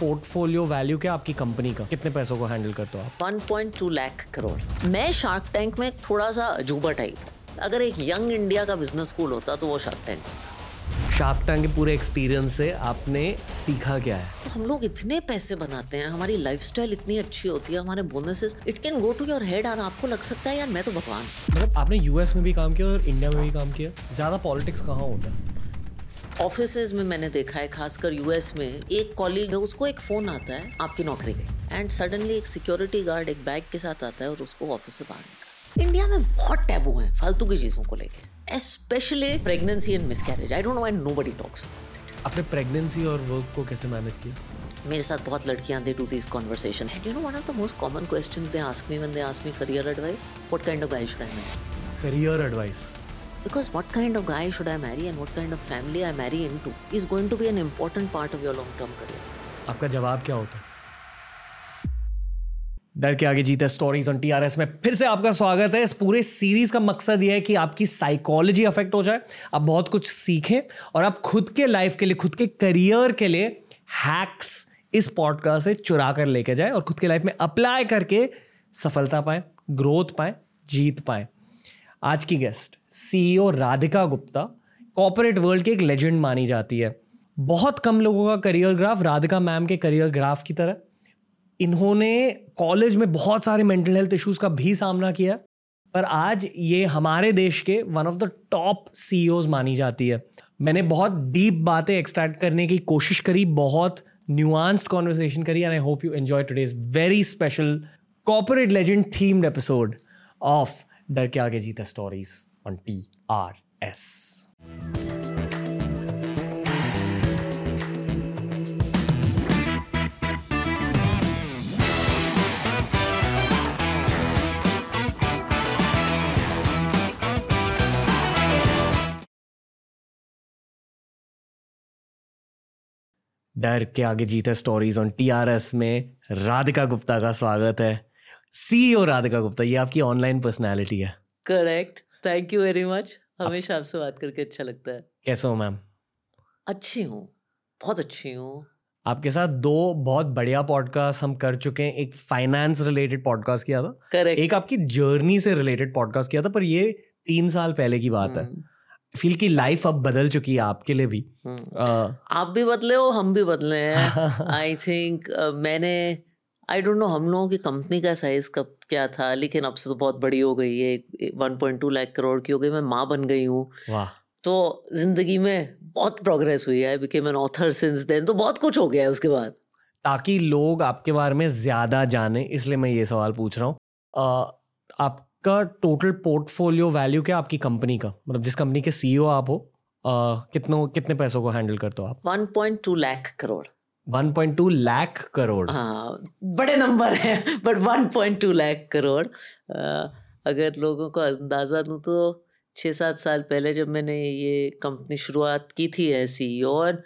Portfolio value क्या आपकी company का? कितने पैसों को हैंडल करते हो आप? 1.2 लाख करोड़। मैं शार्क टैंक में थोड़ा सा अजूबा टाइप अगर एक यंग इंडिया का बिज़नेस स्कूल होता तो वो शार्क टैंक। होता शार्क टैंक के पूरे एक्सपीरियंस से आपने सीखा क्या है? तो हम लोग इतने पैसे बनाते हैं हमारी लाइफस्टाइल इतनी अच्छी होती है हमारे bonuses it can go to your head और आपको लग सकता है यार मैं तो भगवान मतलब आपने यूएस में भी काम किया और इंडिया में भी काम किया? ज़्यादा पॉलिटिक्स कहाँ होता? है ऑफ़िस में मैंने देखा है खासकर यूएस में एक कॉलीग है उसको एक फ़ोन आता है आपकी नौकरी गई एंड सडनली एक सिक्योरिटी गार्ड एक बैग के साथ आता है और उसको ऑफ़िस से बाहर निकाल इंडिया में बहुत टैबू है फालतू की चीज़ों को लेके। Especially pregnancy and miscarriage I don't know and nobody talks आपने प्रेगनेंसी और वर्क को कैसे मैनेज किया? मेरे साथ बहुत लड़कियाँ they do this conversation and you know one of the most common questions they ask me when they ask me career advice what kind of guy should I career advice because what kind of guy should I marry and what kind of family I marry into is going to be an important part of your long term career. आपका जवाब क्या होता है? डर के आगे जीते stories on TRS में फिर से आपका स्वागत है। इस पूरे सीरीज़ का मकसद यह है कि आपकी साइकोलॉजी अफेक्ट हो जाए। आप बहुत कुछ सीखें और आप खुद के लाइफ के लिए, खुद के करियर के लिए हैक्स इस पॉडकास्ट से चुरा कर लेके जाए और खुद के लाइफ में अप्लाई करके सफलता पाए ग्रोथ पाए, जीत पाए। आज की guest CEO Radhika Gupta corporate world की एक लेजेंड मानी जाती है। बहुत कम लोगों का करियर ग्राफ राधिका मैम के करियर ग्राफ की तरह। इन्होंने कॉलेज में बहुत सारे मेंटल हेल्थ इश्यूज़ का भी सामना किया। पर आज ये हमारे देश के one of the top CEOs मानी जाती है। मैंने बहुत डीप बातें एक्सट्रैक्ट करने की कोशिश करी, बहुत न्यूआंस्ड कॉन्वर्सेशन करी and I hope you enjoy today's very special corporate legend themed episode of डर के आगे जीता स्टोरीज आर एस डर के आगे जीते स्टोरीज ऑन टीआरएस में राधिका गुप्ता का स्वागत है। सीईओ राधिका गुप्ता, ये आपकी ऑनलाइन पर्सनालिटी है। Correct thank you very much हमेशा आपसे बात करके अच्छा लगता है। कैसे हो मैम अच्छी हूँ। बहुत अच्छी हूँ। आपके साथ दो बहुत बढ़िया पॉडकास्ट हम कर चुके हैं। एक फाइनेंस रिलेटेड पॉडकास्ट किया था। करेक्ट एक आपकी जर्नी से रिलेटेड पॉडकास्ट किया था पर ये तीन साल पहले की बात है। हम्म, फील की लाइफ अब बदल चुकी है आपके लिए भी। हम्म। अ, आप भी बदले हो हम भी बदले हैं। आई थिंक मैंने आई डोंट नो हम लोगों की कंपनी का साइज़ कब क्या था लेकिन अब से तो बहुत बड़ी हो गई है one point two lakh crore की हो गई मैं माँ बन गई हूँ। तो ज़िंदगी में बहुत प्रोग्रेस हुई है became an author since then तो बहुत कुछ हो गया है उसके बाद। ताकि लोग आपके बारे में ज़्यादा जाने इसलिए मैं ये सवाल पूछ रहा हूँ। आपका टोटल पोर्टफोलियो वैल्यू क्या आपकी कंपनी का? मतलब जिस कंपनी के सीईओ आप हो अ, कितनों कितने पैसों को हैंडल करते हो आप? 1.2 लाख करोड़ 1.2 लाख करोड़। हाँ बड़े नंबर है बट 1.2 लाख करोड़। अ, अगर लोगों को अंदाज़ा दूँ तो छः सात साल पहले जब मैंने ये कंपनी शुरुआत की थी ऐसी और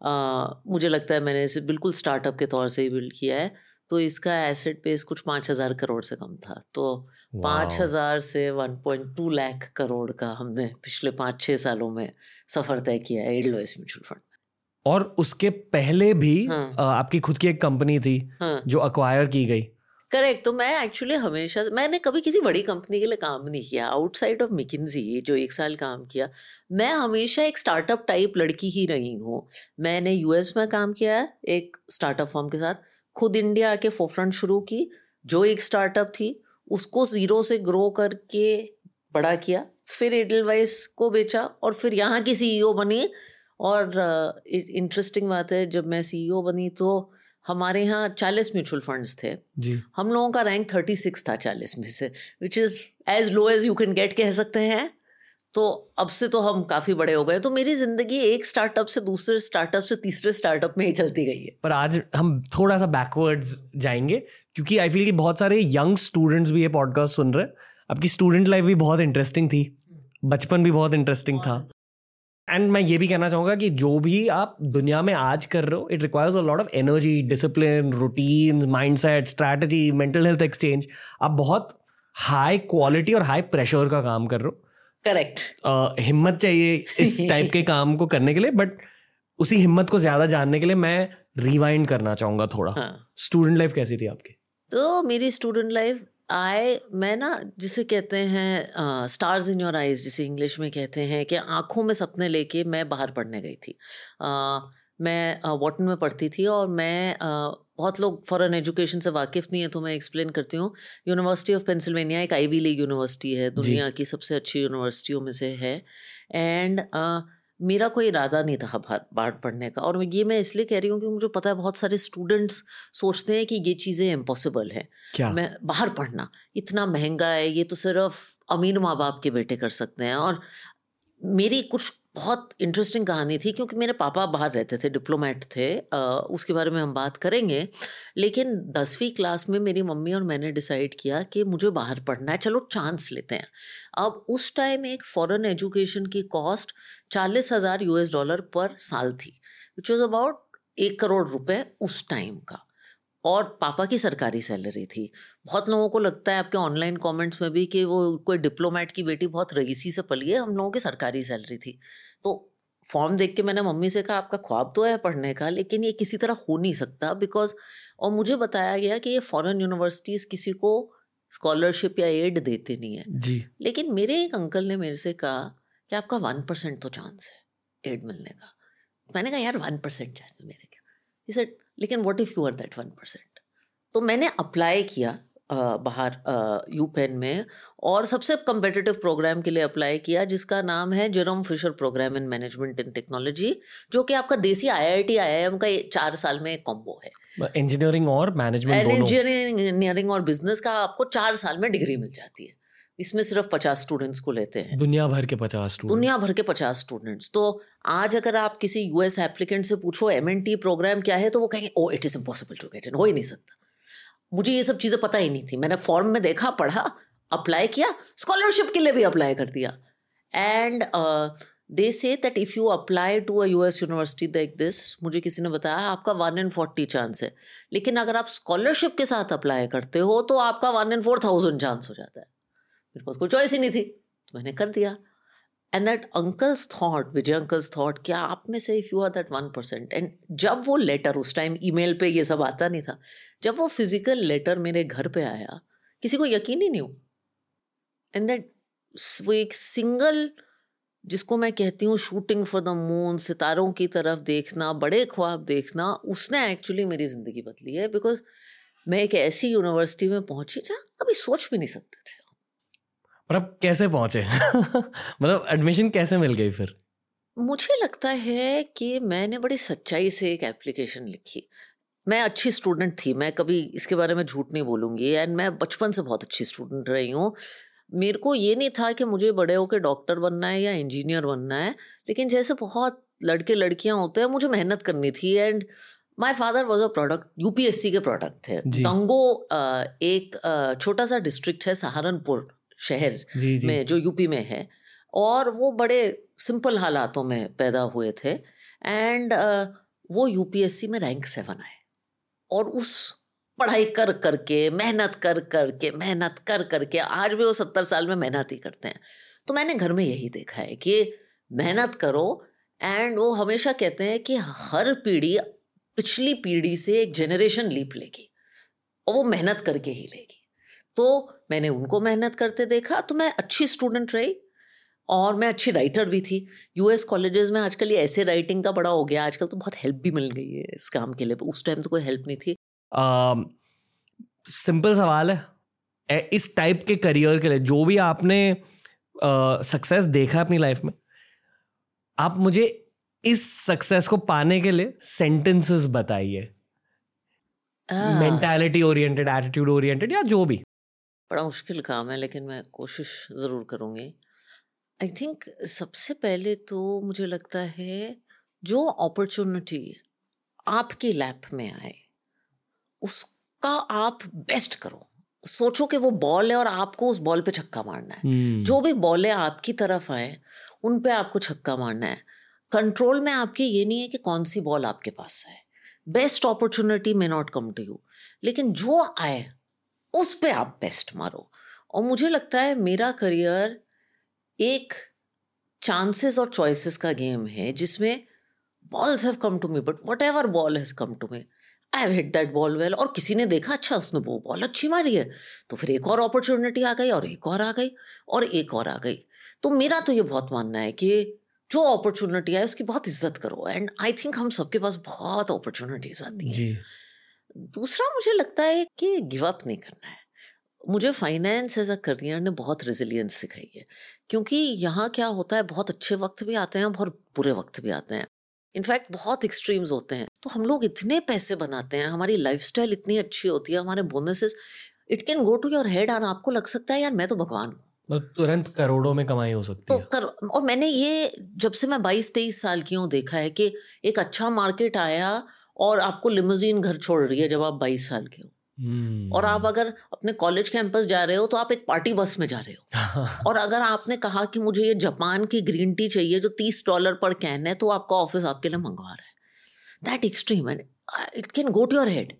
अ, मुझे लगता है मैंने इसे बिल्कुल स्टार्टअप के तौर से ही बिल्ड किया है। तो इसका एसेट बेस कुछ पाँच हज़ार करोड़ से कम था। तो पाँच हज़ार से one point two lakh crore का हमने पिछले पाँच छः सालों में सफ़र तय किया है एडलोइस म्यूचुअल फंड। और उसके पहले भी हाँ। आपकी खुद की एक कंपनी थी हाँ। जो अक्वायर की गई। करेक्ट तो मैं एक्चुअली हमेशा मैंने कभी किसी बड़ी कंपनी के लिए काम नहीं किया। आउटसाइड ऑफ़ मिकिन्जी जो एक साल काम किया मैं हमेशा एक स्टार्टअप टाइप लड़की ही रही हूँ। मैंने यूएस में काम किया है एक स्टार्टअप फॉर्म के साथ। खुद इंडिया आके फोफ्रंट शुरू की जो एक स्टार्टअप थी उसको ज़ीरो से ग्रो करके बड़ा किया। फिर एडलवाइस को बेचा और फिर यहाँ की सीईओ बनी और इंटरेस्टिंग बात है जब मैं सीईओ बनी तो हमारे यहाँ चालीस म्यूचुअल फंड्स थे। जी। हम लोगों का रैंक थर्टी सिक्स था चालीस में से which is as low as you can get कह सकते हैं। तो अब से तो हम काफ़ी बड़े हो गए तो मेरी ज़िंदगी एक स्टार्टअप से दूसरे स्टार्टअप से तीसरे स्टार्टअप में ही चलती गई है। पर आज हम थोड़ा सा बैकवर्ड्स जाएँगे क्योंकि आई फील कि बहुत सारे यंग स्टूडेंट्स भी ये पॉडकास्ट सुन रहे हैं। आपकी स्टूडेंट लाइफ भी बहुत इंटरेस्टिंग थी बचपन भी बहुत इंटरेस्टिंग था। एंड मैं ये भी कहना चाहूँगा कि जो भी आप दुनिया में आज कर रहे हो it requires a lot of energy discipline routines mindset strategy mental health exchange आप बहुत हाई क्वालिटी और हाई प्रेशर का काम कर रहे हो। करेक्ट अ, हिम्मत चाहिए इस टाइप के काम को करने के लिए बट उसी हिम्मत को ज़्यादा जानने के लिए मैं रिवाइंड करना चाहूँगा थोड़ा। स्टूडेंट हाँ। स्टूडेंट लाइफ कैसी थी आपकी? तो मेरी स्टूडेंट लाइफ आए मैं ना जिसे कहते हैं स्टार्स इन योर आइज़ जिसे इंग्लिश में कहते हैं कि आँखों में सपने लेके मैं बाहर पढ़ने गई थी। uh, मैं वॉटन में पढ़ती थी और मैं uh, बहुत लोग फॉरेन एजुकेशन से वाकिफ़ नहीं है तो मैं एक्सप्लेन करती हूँ। यूनिवर्सिटी ऑफ़ पेंसिल्वेनिया एक आईवी लीग यूनिवर्सिटी है दुनिया की सबसे अच्छी यूनिवर्सिटियों में से है। एंड uh, मेरा कोई इरादा नहीं था बाहर बाढ़ पढ़ने का और ये मैं इसलिए कह रही हूँ कि मुझे पता है बहुत सारे स्टूडेंट्स सोचते हैं कि ये चीज़ें इम्पॉसिबल हैं। क्या? मैं बाहर पढ़ना इतना महँगा है ये तो सिर्फ़ अमीर माँ बाप के बेटे कर सकते हैं और मेरी कुछ बहुत इंटरेस्टिंग कहानी थी क्योंकि मेरे पापा बाहर रहते थे डिप्लोमेट थे आ, उसके बारे में हम बात करेंगे। लेकिन दसवीं क्लास में मेरी मम्मी और मैंने डिसाइड किया कि मुझे बाहर पढ़ना है चलो चांस लेते हैं। अब उस टाइम एक फॉरेन एजुकेशन की कॉस्ट चालीस हज़ार यूएस डॉलर पर साल थी विच वॉज़ अबाउट एक करोड़ रुपए उस टाइम का। और पापा की सरकारी सैलरी थी। बहुत लोगों को लगता है आपके ऑनलाइन कमेंट्स में भी कि वो कोई डिप्लोमेट की बेटी बहुत रईसी से पली है हम लोगों की सरकारी सैलरी थी। तो फॉर्म देख के मैंने मम्मी से कहा आपका ख्वाब तो है पढ़ने का लेकिन ये किसी तरह हो नहीं सकता बिकॉज़ और मुझे बताया गया कि ये फॉरेन यूनिवर्सिटीज़ किसी को स्कॉलरशिप या एड देते नहीं है। जी। लेकिन मेरे एक अंकल ने मेरे से कहा कि आपका वन परसेंट तो चांस है एड मिलने का। मैंने कहा यार वन परसेंट चांस है मेरे क्या? सेड लेकिन what if you are that one percent तो मैंने अप्लाई किया बाहर यू पेन में और सबसे कम्पिटिटिव प्रोग्राम के लिए अप्लाई किया जिसका नाम है Jerome Fisher program in management in technology जो कि आपका देसी आई I T I I am का चार साल में कॉम्बो है। इंजीनियरिंग और मैनेजमेंट इंजीनियरिंग और बिज़नेस का आपको चार साल में डिग्री मिल जाती है। इसमें सिर्फ़ पचास स्टूडेंट्स को लेते हैं। दुनिया भर के पचास दुनिया भर के पचास स्टूडेंट्स तो आज अगर आप किसी यूएस एप्लीकेंट से पूछो एमएनटी प्रोग्राम क्या है तो वो कहेंगे ओ it is impossible to get in हो ही नहीं सकता। मुझे ये सब चीज़ें पता ही नहीं थी। मैंने फॉर्म में देखा पढ़ा अप्लाई किया स्कॉलरशिप के लिए भी अप्लाई कर दिया। And they say that if you apply to a US university like this मुझे किसी ने बताया आपका वन इन फोर्टी चांस है। लेकिन अगर आप स्कॉलरशिप के साथ अप्लाई करते हो तो आपका one in four thousand chance हो जाता है। मेरे पास कोई चॉइस ही नहीं थी तो मैंने कर दिया। And that uncles thought Vijay uncles thought क्या आप में से if you are that one percent and जब वो लेटर उस टाइम ईमेल पे ये सब आता नहीं था, जब वो फ़िज़िकल लेटर मेरे घर पे आया, किसी को यकीन ही नहीं हुआ। एंड दैट वो एक सिंगल जिसको मैं कहती हूँ शूटिंग फॉर द मून सितारों की तरफ़ देखना, बड़े ख्वाब देखना, उसने एक्चुअली मेरी ज़िंदगी बदली है बिकॉज़ मैं एक ऐसी यूनिवर्सिटी में पहुँची जहाँ कभी सोच भी नहीं सकते थे। और अब कैसे पहुँचे? मतलब एडमिशन कैसे मिल गई फिर? मुझे लगता है कि मैंने बड़ी सच्चाई से एक एप्लीकेशन लिखी। मैं अच्छी स्टूडेंट थी मैं कभी इसके बारे में झूठ नहीं बोलूँगी एंड मैं बचपन से बहुत अच्छी स्टूडेंट रही हूँ। मेरे को ये नहीं था कि मुझे बड़े होकर डॉक्टर बनना है या इंजीनियर बनना है लेकिन जैसे बहुत लड़के लड़कियाँ होते हैं मुझे मेहनत करनी थी and my father was a product UPSC के प्रोडक्ट थे। तंगो एक छोटा सा डिस्ट्रिक्ट है सहारनपुर। शहर जी, जी. में जो यूपी में है। और वो बड़े सिंपल हालातों में पैदा हुए थे। एंड uh, वो यूपीएससी में रैंक सेवन आए। और उस पढ़ाई कर करके मेहनत कर करके मेहनत कर करके आज भी वो सत्तर साल में मेहनत ही करते हैं। तो मैंने घर में यही देखा है कि मेहनत करो एंड वो हमेशा कहते हैं कि हर पीढ़ी पिछली पीढ़ी से एक जनरेशन लीप लेगी। और वो मेहनत करके ही लेगी। तो मैंने उनको मेहनत करते देखा तो मैं अच्छी स्टूडेंट रही और मैं अच्छी राइटर भी थी। यूएस कॉलेजेस में आजकल ये ऐसे राइटिंग का बड़ा हो गया आजकल तो बहुत हेल्प भी मिल गई है इस काम के लिए उस टाइम तो कोई हेल्प नहीं थी। सिंपल uh, सवाल है इस टाइप के करियर के लिए जो भी आपने सक्सेस uh, देखा अपनी लाइफ में आप मुझे इस सक्सेस को पाने के लिए सेंटेंसेस बताइए। मेंटालिटी ओरिएंटेड एटीट्यूड ओरिएंटेड या जो भी। बड़ा मुश्किल काम है लेकिन मैं कोशिश ज़रूर करूँगी। आई थिंक सबसे पहले तो मुझे लगता है जो अपॉर्चुनिटी आपकी लैप में आए उसका आप बेस्ट करो। सोचो कि वो बॉल है और आपको उस बॉल पे छक्का मारना है। hmm. जो भी बॉल है आपकी तरफ़ आए उन पे आपको छक्का मारना है। कंट्रोल में आपकी ये नहीं है कि कौन सी बॉल आपके पास है best opportunity may not come to you लेकिन जो आए उस पर आप बेस्ट मारो। और मुझे लगता है मेरा करियर एक चांसेस और चॉइसेस का गेम है, जिसमें balls have come to to but whatever ball has come to me I have hit that ball well और किसी ने देखा अच्छा उसने वो बॉल अच्छी मारी है। तो फिर एक और अपॉर्चुनिटी आ गई और एक और आ गई और एक और आ गई। तो मेरा तो ये बहुत मानना है कि जो अपॉर्चुनिटी है, उसकी बहुत इज़्ज़त करो। एंड आई थिंक हम सबके पास बहुत अपॉर्चुनिटीज़ आती हैं। दूसरा मुझे लगता है कि गिव अप नहीं करना है। मुझे फाइनेंस एज अ करियर ने बहुत रेजिलियंस सिखाई है क्योंकि यहाँ क्या होता है बहुत अच्छे वक्त भी आते हैं बहुत बुरे वक्त भी आते हैं। इनफैक्ट बहुत एक्सट्रीम्स होते हैं। तो हम लोग इतने पैसे बनाते हैं हमारी लाइफस्टाइल इतनी अच्छी होती है हमारे bonuses it can go to your head और आपको लग सकता है यार मैं तो भगवान हूँ। मतलब तुरंत करोड़ों में कमाई हो सकती तो है। कर और मैंने ये जब से मैं बाईस तेईस साल की हूँ देखा है कि एक अच्छा मार्केट आया और आपको लिमोजीन घर छोड़ रही है जब आप बाईस साल के हो। हम्म। और आप अगर अपने कॉलेज कैंपस जा रहे हो तो आप एक पार्टी बस में जा रहे हो। और अगर आपने कहा कि मुझे ये जापान की ग्रीन टी चाहिए जो तीस डॉलर पर कैन है तो आपका ऑफ़िस आपके लिए मंगवा रहा है। That extreme and it can go to your head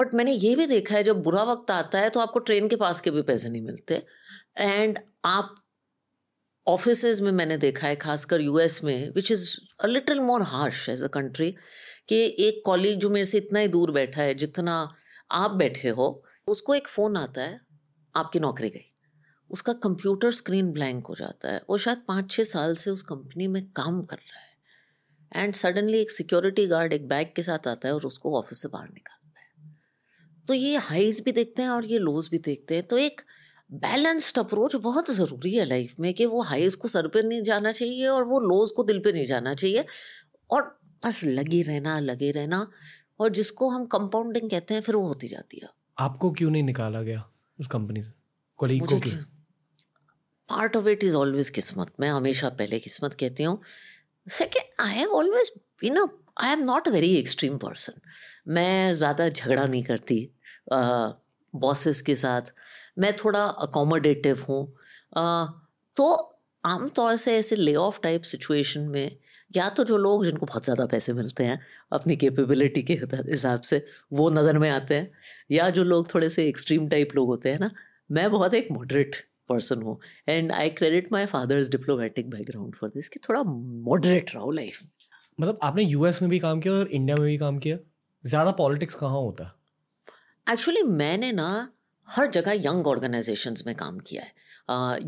but मैंने ये भी देखा है जब बुरा वक्त आता है तो आपको ट्रेन के पास के भी पैसे नहीं मिलते। एंड आप ऑफ़िस में मैंने देखा है खासकर यूएस में which is a little more harsh as a country कि एक कॉलीग जो मेरे से इतना ही दूर बैठा है, जितना आप बैठे हो, उसको एक फ़ोन आता है, आपकी नौकरी गई। उसका कंप्यूटर स्क्रीन ब्लैंक हो जाता है वो शायद पाँच छः साल से उस कंपनी में काम कर रहा है। एंड सडनली एक सिक्योरिटी गार्ड एक बैग के साथ आता है और उसको ऑफ़िस से बाहर निकालता है। तो ये हाइज भी देखते हैं और ये लोज भी देखते हैं। तो एक बैलेंस्ड अप्रोच बहुत ज़रूरी है लाइफ में कि वो हाइज को सर पे नहीं जाना चाहिए और वो लोज को दिल पे नहीं जाना चाहिए। और बस लगे रहना लगे रहना और जिसको हम कंपाउंडिंग कहते हैं फिर वो होती जाती है। आपको क्यों नहीं निकाला गया उस कंपनी से? कोलीग को क्यों? Part of it is always किस्मत। मैं हमेशा पहले किस्मत कहती हूँ। Second I have always you know I am not a very extreme person मैं ज़्यादा झगड़ा नहीं करती बॉसेस के साथ। मैं थोड़ा अकोमोडेटिव हूँ। तो आमतौर से ऐसे ले ऑफ़ टाइप सिचुएशन में या तो जो लोग जिनको बहुत ज़्यादा पैसे मिलते हैं अपनी कैपेबिलिटी के हिसाब से वो नज़र में आते हैं या जो लोग थोड़े से एक्सट्रीम टाइप लोग होते हैं ना मैं बहुत एक मॉडरेट पर्सन हूँ and I credit my father's diplomatic background for this कि थोड़ा मॉडरेट रहो लाइफ मतलब आपने यूएस में भी काम किया और इंडिया में भी काम किया ज़्यादा पॉलिटिक्स कहाँ होता है? एक्चुअली मैंने ना हर जगह यंग ऑर्गेनाइजेशंस में काम किया है।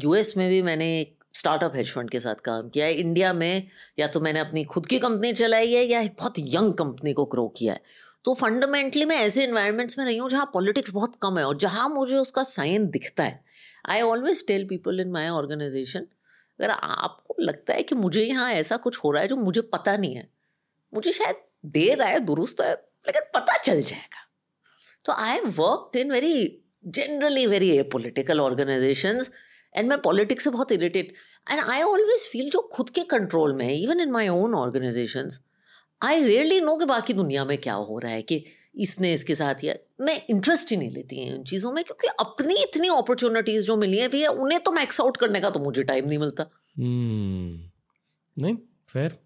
यूएस uh, में भी मैंने स्टार्टअप हेज फंड के साथ काम किया है। इंडिया में या तो मैंने अपनी खुद की कंपनी चलाई है या एक बहुत यंग कंपनी को ग्रो किया है। तो फंडामेंटली मैं ऐसे इन्वायरमेंट्स में रही हूँ जहाँ पॉलिटिक्स बहुत कम है और जहाँ मुझे उसका साइन दिखता है। I always tell people in my organization अगर आपको लगता है कि मुझे यहाँ ऐसा कुछ हो रहा है जो मुझे पता नहीं है, मुझे शायद देर आए दुरुस्त है, लेकिन पता चल जाएगा। तो I work in very generally very political organization and मैं पॉलिटिक्स से बहुत irritate and I always feel जो खुद के कंट्रोल में है even in my own organization I really know कि बाकी दुनिया में क्या हो रहा है, कि इसने इसके साथ या, मैं इंटरेस्ट ही नहीं लेती हैं इन चीज़ों में, क्योंकि अपनी इतनी अपॉर्चुनिटीज़ जो मिली हैं, भैया, उन्हें तो मैक्स आउट करने का तो मुझे टाइम नहीं मिलता। हम्म नहीं फिर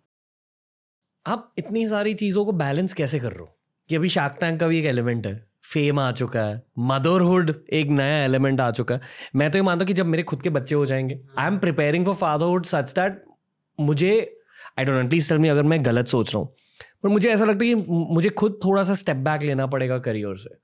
आप इतनी सारी चीज़ों को बैलेंस कैसे कर रहे हो? कि अभी शार्क टैंक का भी एक एलिमेंट है। फेम आ चुका है। मदरहुड एक नया एलिमेंट आ चुका है। मैं तो ये मानता हूँ कि जब मेरे खुद के बच्चे हो जाएँगे I am preparing for fatherhood such that मुझे I don't please tell me अगर मैं गलत सोच रहा हूँ। पर मुझे ऐसा लगता है कि मुझे खुद थोड़ा सा स्टेप बैक लेना पड़ेगा करियर से।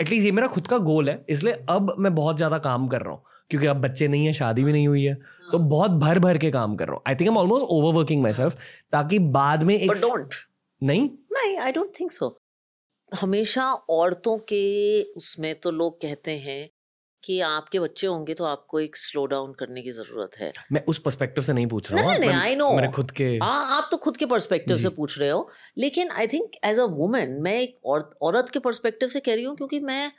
एटलीस्ट ये मेरा खुद का गोल है इसलिए अब मैं बहुत ज़्यादा काम कर रहा हूँ क्योंकि अब बच्चे नहीं है शादी भी नहीं हुई है तो बहुत भर भर के काम कर रहा हूँ। I think am almost overworking myself ताकि बाद में एक डोंट नहीं? नहीं आई डोंट थिंक सो हमेशा औरतों के उसमें तो लोग कहते हैं कि आपके बच्चे होंगे तो आपको एक स्लो डाउन करने की ज़रूरत है। मैं उस पर्सपेक्टिव से नहीं पूछ रहा हूँ नहीं, मैं- I know. मेरे खुद के हाँ आप तो खुद के पर्सपेक्टिव से पूछ रहे हो। लेकिन I think as a women मैं एक औरत औरत के पर्सपेक्टिव से कह रही हूँ क्योंकि मैं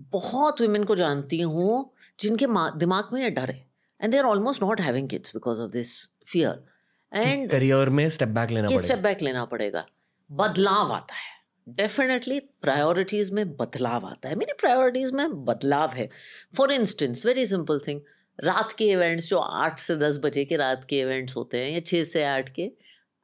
बहुत वुमेन को जानती हूँ जिनके दिमाग में ये डर है। And they are almost not having kids because of this fear and career में स्टेप बैक लेना स्टेप बैक लेना पड़ेगा। बदलाव आता है। डेफिनेटली प्रायोरिटीज में बदलाव आता है। मेरी प्रायोरिटीज में बदलाव है। For instance very simple thing रात के इवेंट्स जो आठ से दस बजे के रात के इवेंट्स होते हैं या छः से आठ के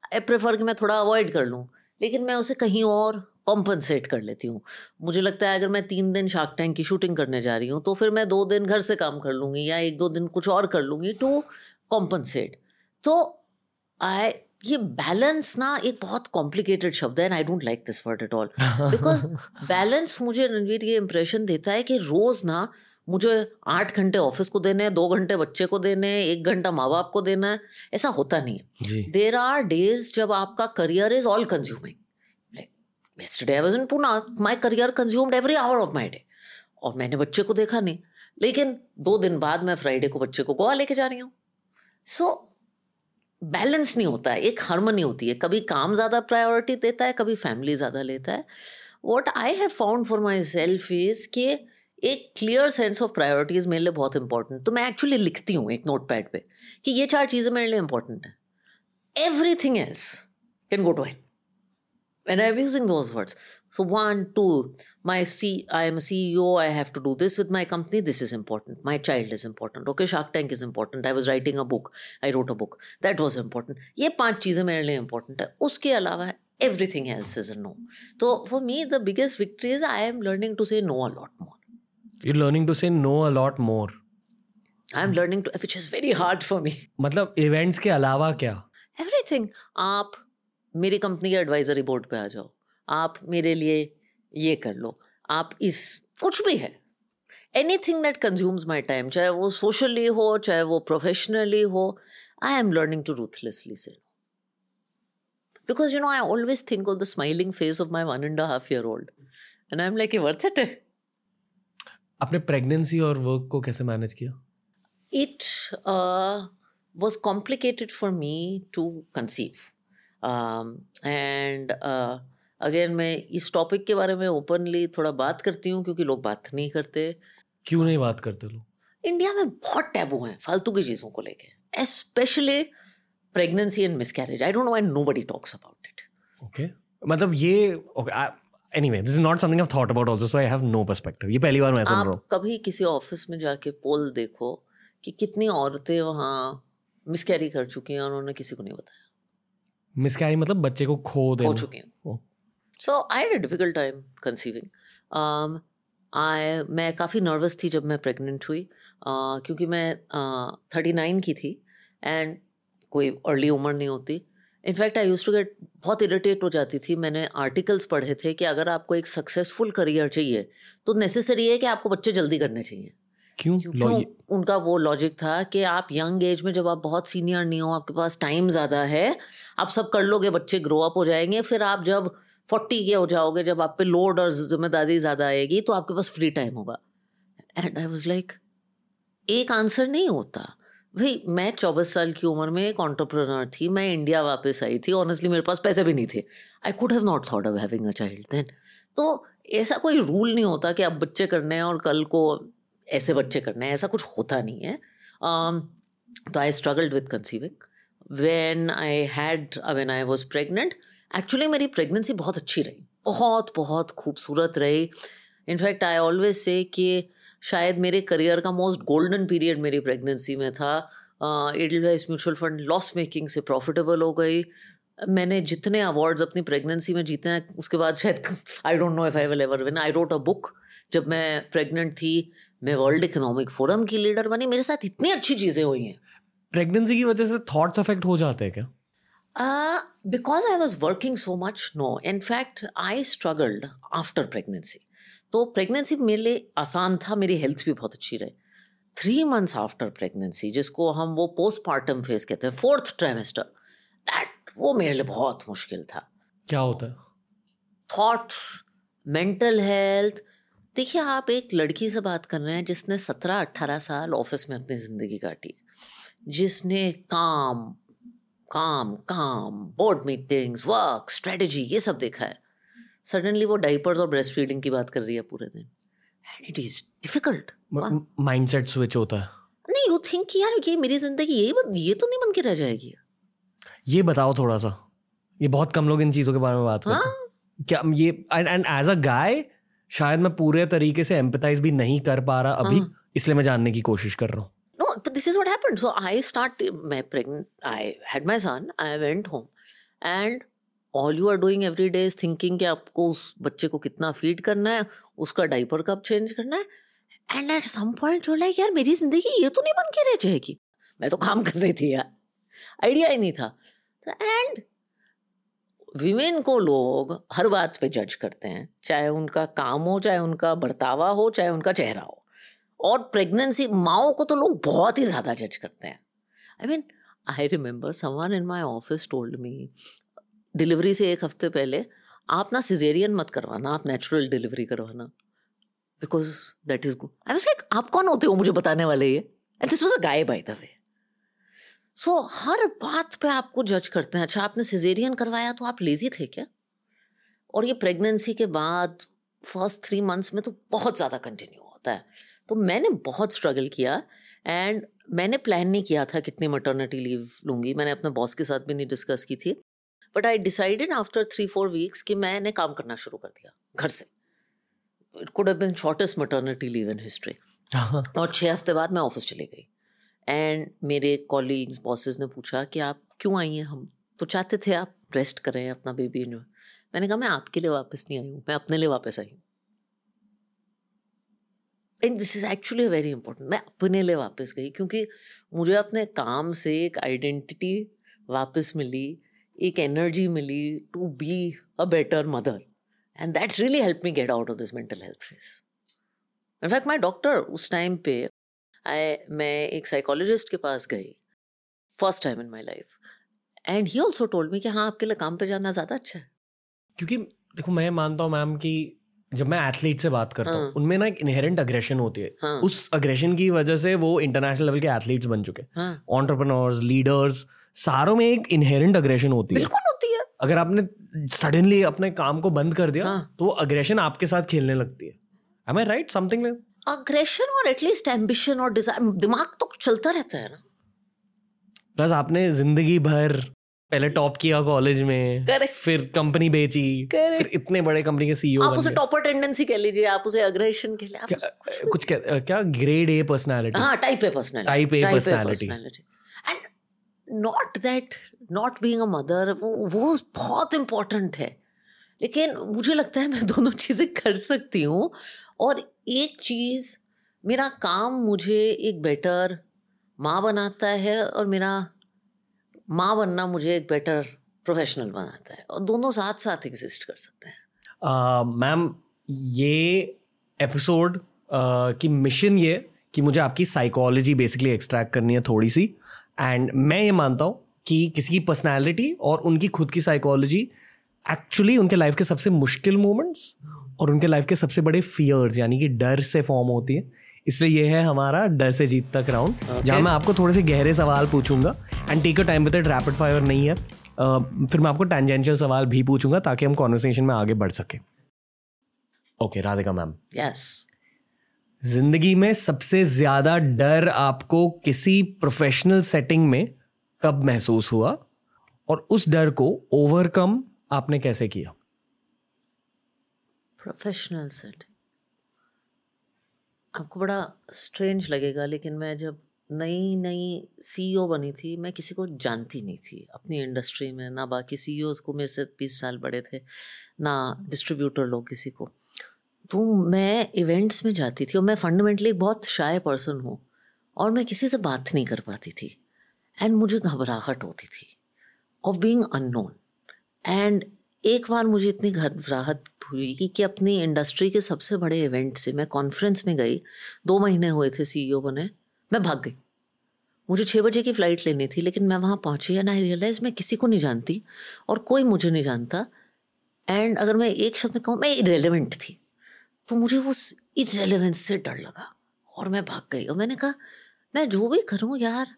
आई प्रेफर कि मैं थोड़ा अवॉइड कर लूँ, लेकिन मैं उसे कहीं और कॉम्पनसेट कर लेती हूँ। मुझे लगता है अगर मैं तीन दिन शार्क टैंक की शूटिंग करने जा रही हूँ तो फिर मैं दो दिन घर से काम कर लूँगी या एक दो दिन कुछ और कर लूँगी टू कॉम्पनसेट तो आई ये बैलेंस ना एक बहुत कॉम्प्लिकेटेड शब्द है and I don't like this word at all because balance मुझे रणवीर ये इंप्रेशन देता है कि रोज ना मुझे आठ घंटे ऑफ़िस को देने हैं दो घंटे बच्चे को देने हैं एक घंटा माँ बाप को देना है ऐसा होता नहीं है। देर आर डेज़ जब आपका career is all consuming yesterday I was in Pune. My career consumed every hour of my day. और मैंने बच्चे को देखा नहीं। लेकिन दो दिन बाद मैं फ्राइडे को बच्चे को गोवा लेके जा रही हूँ। सो बैलेंस नहीं होता है, एक हारमोनी होती है। कभी काम ज़्यादा प्रायोरिटी देता है, कभी फैमिली ज़्यादा लेता है। What I have found for myself is कि एक क्लियर सेंस ऑफ़ प्रायोरिटीज मेरे लिए बहुत इंपॉर्टेंट तो मैं एक्चुअली लिखती हूँ एक नोट पैड पर कि ये चार चीज़ें मेरे लिए इंपॉर्टेंट है। Everything else can go to hell I am using those words. So one, two, my C, I am a CEO. I have to do this with my company. This is important. My child is important. Okay, Shark Tank is important. I was writing a book. I wrote a book. That was important. ये पांच चीजें मेरे लिए important है. उसके अलावा everything else is a no. So for me, the biggest victory is I am learning to say no a lot more. You're learning to say no a lot more. I'm learning to, which is very hard for me. मतलब events के अलावा क्या? Everything. आप मेरी company के advisory board पे आ जाओ आप मेरे लिए ये कर लो। आप इस कुछ भी है। Anything that consumes my time चाहे वो सोशली हो चाहे वो प्रोफेशनली हो I am learning to ruthlessly से because you know I always think of the smiling face of my one and half year old and I am like worth it आपने pregnancy और work को कैसे manage किया? It was complicated for me to conceive and um, uh, मैं इस topic के बारे में ओपनली थोड़ा बात करती हूँ क्योंकि लोग बात नहीं करते। क्यों नहीं बात करते लोग? इंडिया में बहुत टैबू हैं फालतू की चीज़ों को लेके। Specially pregnancy and miscarriage I don't know and nobody talks about it okay मतलब ये anyway this is not something I thought about also so I have no perspective ये पहली बार मैं सुन रहा हूँ। कभी किसी ऑफ़िस में जाके पोल देखो कि कितनी औरतें वहाँ मिसकैरी कर चुकी हैं और उन्होंने किसी को नहीं बताया? मिसकैरी मतलब बच्चे को खो दे हो चुके हैं। So I had a difficult time conceiving I मैं काफ़ी नर्वस थी जब मैं प्रेग्नेंट हुई uh, क्योंकि मैं थर्टी uh, नाइन की थी एंड कोई अर्ली उम्र नहीं होती। In fact I use to get बहुत इरिटेट हो जाती थी। मैंने आर्टिकल्स पढ़े थे कि अगर आपको एक सक्सेसफुल करियर चाहिए तो नेसेसरी है कि आपको बच्चे जल्दी करने चाहिए। क्यों? क्यों? उनका वो लॉजिक था कि आप यंग एज में जब आप बहुत सीनियर नहीं हो आपके पास टाइम ज़्यादा है आप सब कर लोगे बच्चे ग्रो अप हो जाएँगे फिर आप जब फोर्टी के हो जाओगे जब आप पे लोड और ज़िम्मेदारी ज़्यादा आएगी तो आपके पास फ्री टाइम होगा। एंड आई वॉज़ लाइक एक आंसर नहीं होता। भाई मैं चौबीस साल की उम्र में एक ऑन्टरप्रनर थी मैं इंडिया वापस आई थी ऑनेस्टली मेरे पास पैसे भी नहीं थे। I could have not thought of having a child then तो ऐसा कोई रूल नहीं होता कि आप बच्चे करने हैं और कल को ऐसे बच्चे करने हैं ऐसा कुछ होता नहीं है। Um, तो I struggled with conceiving when I had when I was pregnant actually मेरी प्रेगनेंसी बहुत अच्छी रही। बहुत बहुत खूबसूरत रही। इनफैक्ट आई ऑलवेज से कि शायद मेरे करियर का मोस्ट गोल्डन पीरियड मेरी प्रेगनेंसी में था। Edelweiss mutual fund loss making से प्रॉफिटेबल हो गई। मैंने जितने अवार्ड्स अपनी प्रेगनेंसी में जीते हैं, उसके बाद शायद I don't know if I will ever win I wrote a book जब मैं प्रेग्नेंट थी। मैं वर्ल्ड इकोनॉमिक फोरम की लीडर बनी। मेरे साथ इतनी अच्छी चीज़ें हुई हैं। प्रेगनेंसी की वजह से थॉट्स अफेक्ट हो जाते हैं क्या? Because I was working so much no in fact I struggled after pregnancy तो प्रेगनेंसी मेरे लिए आसान था मेरी हेल्थ भी बहुत अच्छी रही। थ्री मंथ्स आफ्टर प्रेगनेंसी जिसको हम वो पोस्टमार्टम फ़ेज़ कहते हैं फोर्थ ट्राइमेस्टर दैट वो मेरे लिए बहुत मुश्किल था। क्या होता है? थॉट्स मेंटल हेल्थ देखिए आप एक लड़की से बात कर रहे हैं जिसने सत्रह अट्ठारह साल ऑफ़िस में अपनी ज़िंदगी काटी। जिसने काम काम काम बोर्ड मीटिंग्स वर्क स्ट्रेटजी ये सब देखा है। सडनली वो डाइपर्स और ब्रेस्ट फीडिंग की बात कर रही है पूरे दिन। And it is difficult mindset switch होता है। नहीं यू थिंक कि यार ये मेरी ज़िंदगी यही ये तो नहीं बन के रह जाएगी। ये बताओ थोड़ा सा। ये बहुत कम लोग इन चीज़ों के बारे में बात करते हैं। हाँ? क्या ये एंड एज अ गाय शायद मैं पूरे तरीके से एम्पथाइज भी नहीं कर पा रहा अभी। हाँ। इसलिए मैं जानने की कोशिश कर रहा हूँ। No but this is what happened. So, i start my pregnant, i had my son, i went home. And all you are doing every day is thinking कि आपको उस बच्चे को कितना फ़ीड करना है, उसका डाइपर कब चेंज करना है। And at some point you like यार, मेरी ज़िंदगी ये तो नहीं बन के रह जाएगी। मैं तो काम कर रही थी, यार। आइडिया ही नहीं था। एंड विमेन को लोग हर बात पे जज करते हैं। चाहे उनका काम हो, चाहे उनका बर्तावा हो, चाहे उनका चेहरा हो। और प्रेगनेंसी माओ को तो लोग बहुत ही ज़्यादा जज करते हैं। I mean I remember someone in my office told me delivery से एक हफ़्ते पहले आप ना सिजेरियन मत करवाना, आप नेचुरल डिलीवरी करवाना। Because that is good I was like आप कौन होते हो मुझे बताने वाले ये? And this was a guy by the way so हर बात पे आपको जज करते हैं। अच्छा आपने सिजेरियन करवाया तो आप लेजी थे क्या? और ये प्रेगनेंसी के बाद फ़र्स्ट थ्री मंथ्स में तो बहुत ज़्यादा कंटिन्यू होता है। तो मैंने बहुत स्ट्रगल किया एंड मैंने प्लान नहीं किया था कितनी मटर्निटी लीव लूँगी। मैंने अपने बॉस के साथ भी नहीं डिस्कस की थी। But I decided after three four weeks कि मैंने काम करना शुरू कर दिया घर से। It could have been shortest maternity leave in history और छः हफ़्ते बाद मैं ऑफ़िस चली गई। एंड मेरे कॉलीग्स बॉसेस ने पूछा कि आप क्यों आई हैं? हम तो चाहते थे आप रेस्ट करें अपना बेबी इन्जॉय मैंने कहा मैं आपके लिए वापस नहीं आई हूँ। मैं अपने लिए वापस आई हूँ। And this is actually very important मैं अपने लिए वापस गई क्योंकि मुझे अपने काम से एक आइडेंटिटी वापस मिली, एक energy milli to be a better mother and that's really help me get out of this mental health phase in fact my doctor उस टाइम पे आई मैं एक साइकोलॉजिस्ट के पास गई first time in my life and he also told me कि हाँ आपके लिए काम पर जाना ज़्यादा अच्छा है। क्योंकि देखो, मैं मानता हूँ मैम कि जब मैं एथलीट से बात करता हूँ हाँ। उनमें ना एक इनहेरेंट अग्रेशन होती है। हाँ। उस अग्रेशन की वजह से वो इंटरनेशनल लेवल के एथलीट्स बन चुके हैं। हाँ। ऑन्टरप्रनोर्स लीडर्स सारों में एक इनहेरेंट अग्रेशन होती है। बिल्कुल होती है। अगर आपने सडनली अपने काम को बंद कर दिया हाँ। तो वो अग्रेशन आपके साथ खेलने लगती है। Am I right something aggression और एटलीस्ट एम्बिशन और डिज़ायर दिमाग तो चलता रहता है ना। प्लस आपने ज़िंदगी भर पहले टॉप किया कॉलेज में Correct. फिर कंपनी बेची Correct. फिर इतने बड़े कंपनी के सीईओ आप उसे टॉपर टेंडेंसी कह लीजिए आप उसे अग्रेशन कह लीजिए कुछ कुछ क्या, क्या ग्रेड ए पर्सनालिटी हाँ type A personality Type A personality. And not that not being a mother वो वो बहुत इम्पोर्टेंट है लेकिन मुझे लगता है मैं दोनों चीज़ें कर सकती हूँ और एक चीज़ मेरा काम मुझे एक बेटर माँ बनाता है और मेरा माँ बनना मुझे एक बेटर प्रोफेशनल बनाता है और दोनों साथ साथ एग्जिस्ट कर सकते हैं। मैम ये एपिसोड की मिशन ये कि मुझे आपकी साइकोलॉजी बेसिकली एक्सट्रैक्ट करनी है थोड़ी सी एंड मैं ये मानता हूँ कि किसी की पर्सनैलिटी और उनकी खुद की साइकोलॉजी एक्चुअली उनके लाइफ के सबसे मुश्किल मोमेंट्स और उनके लाइफ के सबसे बड़े फियर्स यानी कि डर से फॉर्म होती है। इसलिए ये है हमारा डर से जीत तक राउंड Okay. जहाँ मैं आपको थोड़े से गहरे सवाल पूछूँगा and take a time with rapid fire नहीं है। अ, फिर मैं आपको टेंजेंशियल सवाल भी पूछूँगा ताकि हम कॉन्वर्सेशन में आगे बढ़ सके। ओके राधिका मैम यस ज़िंदगी में सबसे ज़्यादा डर आपको किसी प्रोफेशनल सेटिंग में कब महसूस हुआ? और उस डर को ओवरकम आपने कैसे किया? प्रोफेशनल सेटिंग आपको बड़ा स्ट्रेंज लगेगा, लेकिन मैं जब नई नई सीईओ बनी थी, मैं किसी को जानती नहीं थी अपनी इंडस्ट्री में, ना बाकी सीईओज को मेरे से बीस साल बड़े थे, ना डिस्ट्रीब्यूटर लोग किसी को। तो मैं इवेंट्स में जाती थी और मैं फंडामेंटली बहुत शाय पर्सन हूँ और मैं किसी से बात नहीं कर पाती थी। एंड मुझे घबराहट होती थी ऑफ़ बीइंग अननोन। एंड एक बार मुझे इतनी घबराहट हुई कि, अपनी इंडस्ट्री के सबसे बड़े इवेंट से मैं कॉन्फ्रेंस में गई। दो महीने हुए थे सीईओ बने। मैं भाग गई। मुझे छः बजे की फ़्लाइट लेनी थी लेकिन मैं वहाँ पहुँची एंड आई रियलाइज़ मैं किसी को नहीं जानती और कोई मुझे नहीं जानता। एंड अगर मैं एक शब्द में कहूँ मैं इरेलीवेंट थी। तो मुझे उस इरेलीवेंस से डर लगा और मैं भाग गई और मैंने कहा मैं जो भी करूँ यार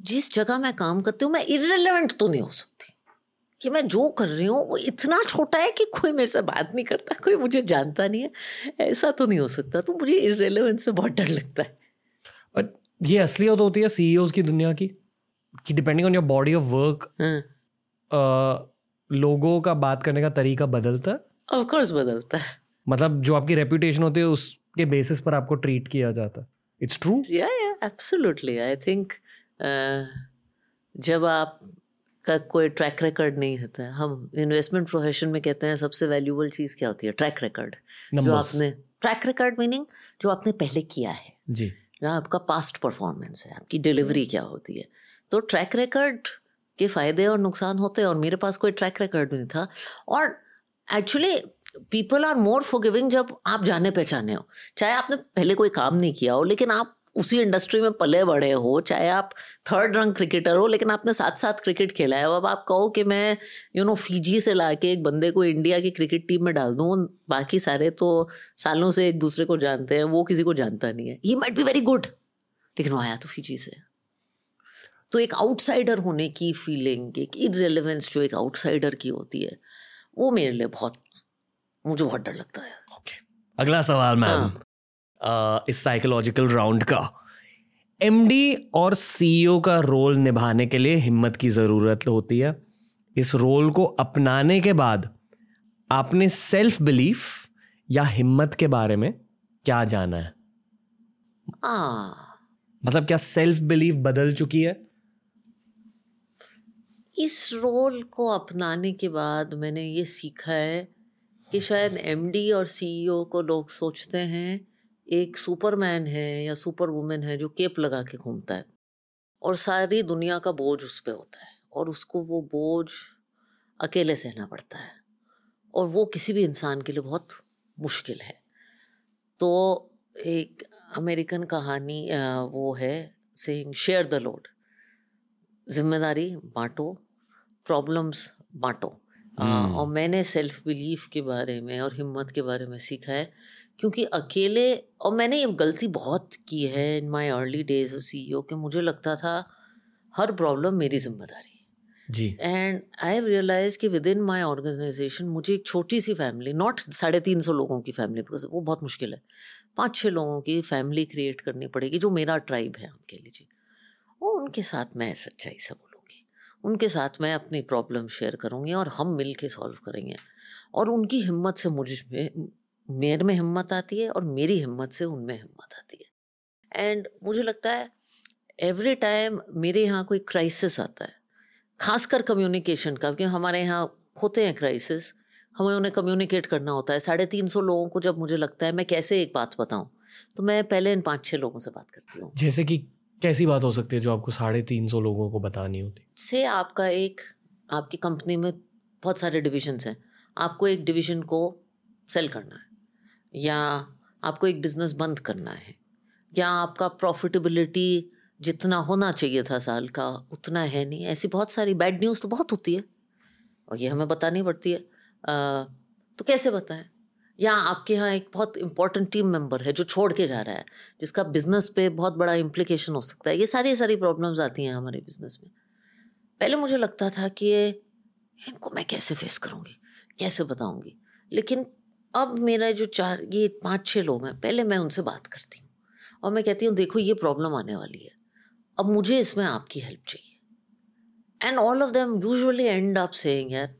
जिस जगह मैं काम करती हूँ मैं इरेलीवेंट तो नहीं हो सकती। कि मैं जो कर रही हूँ वो इतना छोटा है कि कोई मेरे से बात नहीं करता कोई मुझे जानता नहीं है। ऐसा तो नहीं हो सकता। तो मुझे इरेलीवेंस से बहुत डर लगता है। बट ये असलियत होती है सीईओज की दुनिया की कि depending on your body of work लोगों का बात करने का तरीका बदलता है। ऑफ़ कोर्स बदलता है। मतलब जो आपकी रेपुटेशन होती है उसके बेसिस पर आपको ट्रीट किया जाता है। इट्स ट्रू या या एब्सोल्युटली आई थिंक जब आप का कोई ट्रैक रिकॉर्ड नहीं होता। है हम इन्वेस्टमेंट प्रोफेशन में कहते हैं सबसे वैल्यूबल चीज़ क्या होती है? ट्रैक रिकॉर्ड जो आपने ट्रैक रिकॉर्ड मीनिंग जो आपने पहले किया है। जी। जहाँ आपका पास्ट परफॉर्मेंस है आपकी डिलीवरी क्या होती है। तो ट्रैक रिकॉर्ड के फ़ायदे और नुकसान होते हैं और मेरे पास कोई ट्रैक रिकॉर्ड नहीं था। और actually people are more forgiving जब आप जाने पहचाने हो। चाहे आपने पहले कोई काम नहीं किया हो लेकिन आप उसी इंडस्ट्री में पले बड़े हो चाहे आप थर्ड रंग क्रिकेटर हो लेकिन आपने साथ साथ क्रिकेट खेला है। अब आप कहो कि मैं यू नो फीजी से ला के एक बंदे को इंडिया की क्रिकेट टीम में डाल दूँ बाकी सारे तो सालों से एक दूसरे को जानते हैं वो किसी को जानता नहीं है। He might be very good लेकिन वो आया तो फीजी से। तो एक आउटसाइडर होने की फीलिंग एक इरेलीवेंस जो एक आउटसाइडर की होती है वो मेरे लिए बहुत मुझे बहुत डर लगता है। Okay. अगला सवाल मैम हाँ. इस साइकोलॉजिकल राउंड का। एमडी और सीईओ का रोल निभाने के लिए हिम्मत की ज़रूरत होती है। इस रोल को अपनाने के बाद आपने सेल्फ बिलीफ या हिम्मत के बारे में क्या जाना है? आ, मतलब क्या सेल्फ बिलीफ बदल चुकी है? इस रोल को अपनाने के बाद मैंने ये सीखा है कि शायद एमडी और सीईओ को लोग सोचते हैं एक सुपरमैन है या सुपर वुमेन है जो केप लगा के घूमता है और सारी दुनिया का बोझ उस पर होता है और उसको वो बोझ अकेले सहना पड़ता है और वो किसी भी इंसान के लिए बहुत मुश्किल है। तो एक अमेरिकन कहानी वो है सेइंग शेयर द लोड ज़िम्मेदारी बांटो। प्रॉब्लम्स बांटो। hmm. और मैंने सेल्फ बिलीफ के बारे में और हिम्मत के बारे में सीखा है। क्योंकि अकेले और मैंने ये गलती बहुत की है in my early days of CEO कि मुझे लगता था हर प्रॉब्लम मेरी ज़िम्मेदारी जी। एंड आई हैव रियलाइज़ कि विद इन माई ऑर्गेनाइजेशन मुझे एक छोटी सी फैमिली नॉट साढ़े तीन सौ लोगों की फैमिली बिकॉज़ वो बहुत मुश्किल है। पाँच छः लोगों की फैमिली क्रिएट करनी पड़ेगी जो मेरा ट्राइब है उनके लीजिए और उनके साथ मैं सच्चाई से बोलूँगी। उनके साथ मैं अपनी प्रॉब्लम शेयर करूँगी और हम मिल के सॉल्व करेंगे। और उनकी हिम्मत से मुझमें मेरे में हिम्मत आती है और मेरी हिम्मत से उनमें हिम्मत आती है। एंड मुझे लगता है एवरी टाइम मेरे यहाँ कोई क्राइसिस आता है खासकर कम्युनिकेशन का क्योंकि हमारे यहाँ होते हैं क्राइसिस हमें उन्हें कम्युनिकेट करना होता है। साढ़े तीन सौ लोगों को जब मुझे लगता है मैं कैसे एक बात बताऊँ तो मैं पहले इन पाँच छः लोगों से बात करती हूँ। जैसे कि कैसी बात हो सकती है जो आपको साढ़े तीन सौ लोगों को बतानी होती? से आपका एक आपकी कंपनी में बहुत सारे डिविजन्स हैं। आपको एक डिवीज़न को सेल करना है। या आपको एक बिज़नेस बंद करना है या आपका प्रॉफिटेबिलिटी जितना होना चाहिए था साल का उतना है नहीं। ऐसी बहुत सारी बैड न्यूज़ तो बहुत होती है और ये हमें बतानी पड़ती है। आ, तो कैसे बताएँ? या आपके यहाँ एक बहुत इंपॉर्टेंट टीम मेंबर है जो छोड़ के जा रहा है जिसका बिज़नेस पे बहुत बड़ा इम्प्लीकेशन हो सकता है। ये सारी सारी प्रॉब्लम्स आती हैं हमारे बिज़नेस में। पहले मुझे लगता था कि ये इनको मैं कैसे फेस करूँगी? कैसे बताऊँगी? लेकिन अब मेरा जो चार, ये पाँच छः लोग हैं, पहले मैं उनसे बात करती हूँ और मैं कहती हूँ, देखो, ये प्रॉब्लम आने वाली है। अब मुझे इसमें आपकी हेल्प चाहिए। And all of them usually end up saying यार,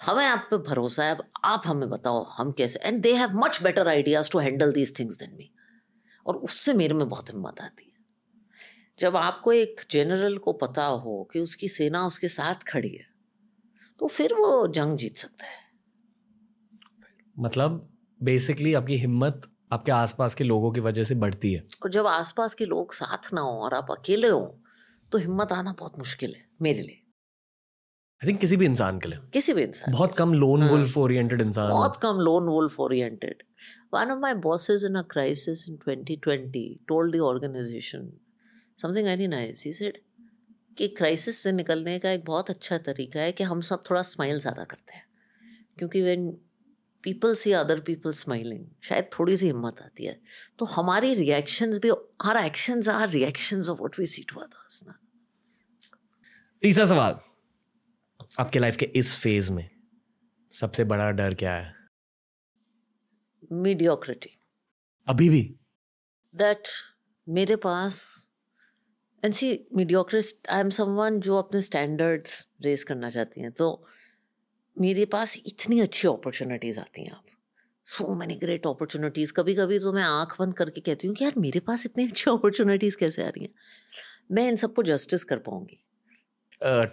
हमें आप पे भरोसा है, अब आप हमें बताओ, हम कैसे and they have much better ideas to handle these things than me और उससे मेरे में बहुत हिम्मत आती है। जब आपको एक जनरल को पता हो कि उसकी सेना उसके साथ खड़ी है तो फिर वो जंग जीत सकता है। मतलब बेसिकली आपकी हिम्मत आपके आसपास के लोगों की वजह से बढ़ती है। और जब आसपास के लोग साथ ना हो और आप अकेले हो तो हिम्मत आना बहुत मुश्किल है मेरे लिए। आई थिंक किसी भी इंसान के लिए। किसी भी इंसान बहुत कम लोन वुल्फ ओरिएंटेड इंसान बहुत कम lone wolf oriented one of my bosses in a crisis in 2020 told the organization something very nice he said कि क्राइसिस से निकलने का एक बहुत अच्छा तरीका है कि हम सब थोड़ा स्माइल ज़्यादा करते हैं। क्योंकि when people see other people smiling शायद थोड़ी सी हिम्मत आती है। तो हमारी रिएक्शंस भी our actions are reactions of what we see to others ना। तीसरा सवाल। आपके लाइफ के इस फ़ेज़ में सबसे बड़ा डर क्या है? मीडियोक्रिटी अभी भी? दैट मेरे पास and see mediocrist I am someone जो अपने स्टैंडर्ड्स रेस करना चाहती हैं। तो मेरे पास इतनी अच्छी अपॉर्चुनिटीज़ आती हैं आप। सो मैनी ग्रेट अपॉर्चुनिटीज़ कभी कभी तो मैं आँख बंद करके कहती हूँ कि यार मेरे पास इतनी अच्छी अपॉर्चुनिटीज़ कैसे आ रही हैं? मैं इन सबको जस्टिस कर पाऊँगी।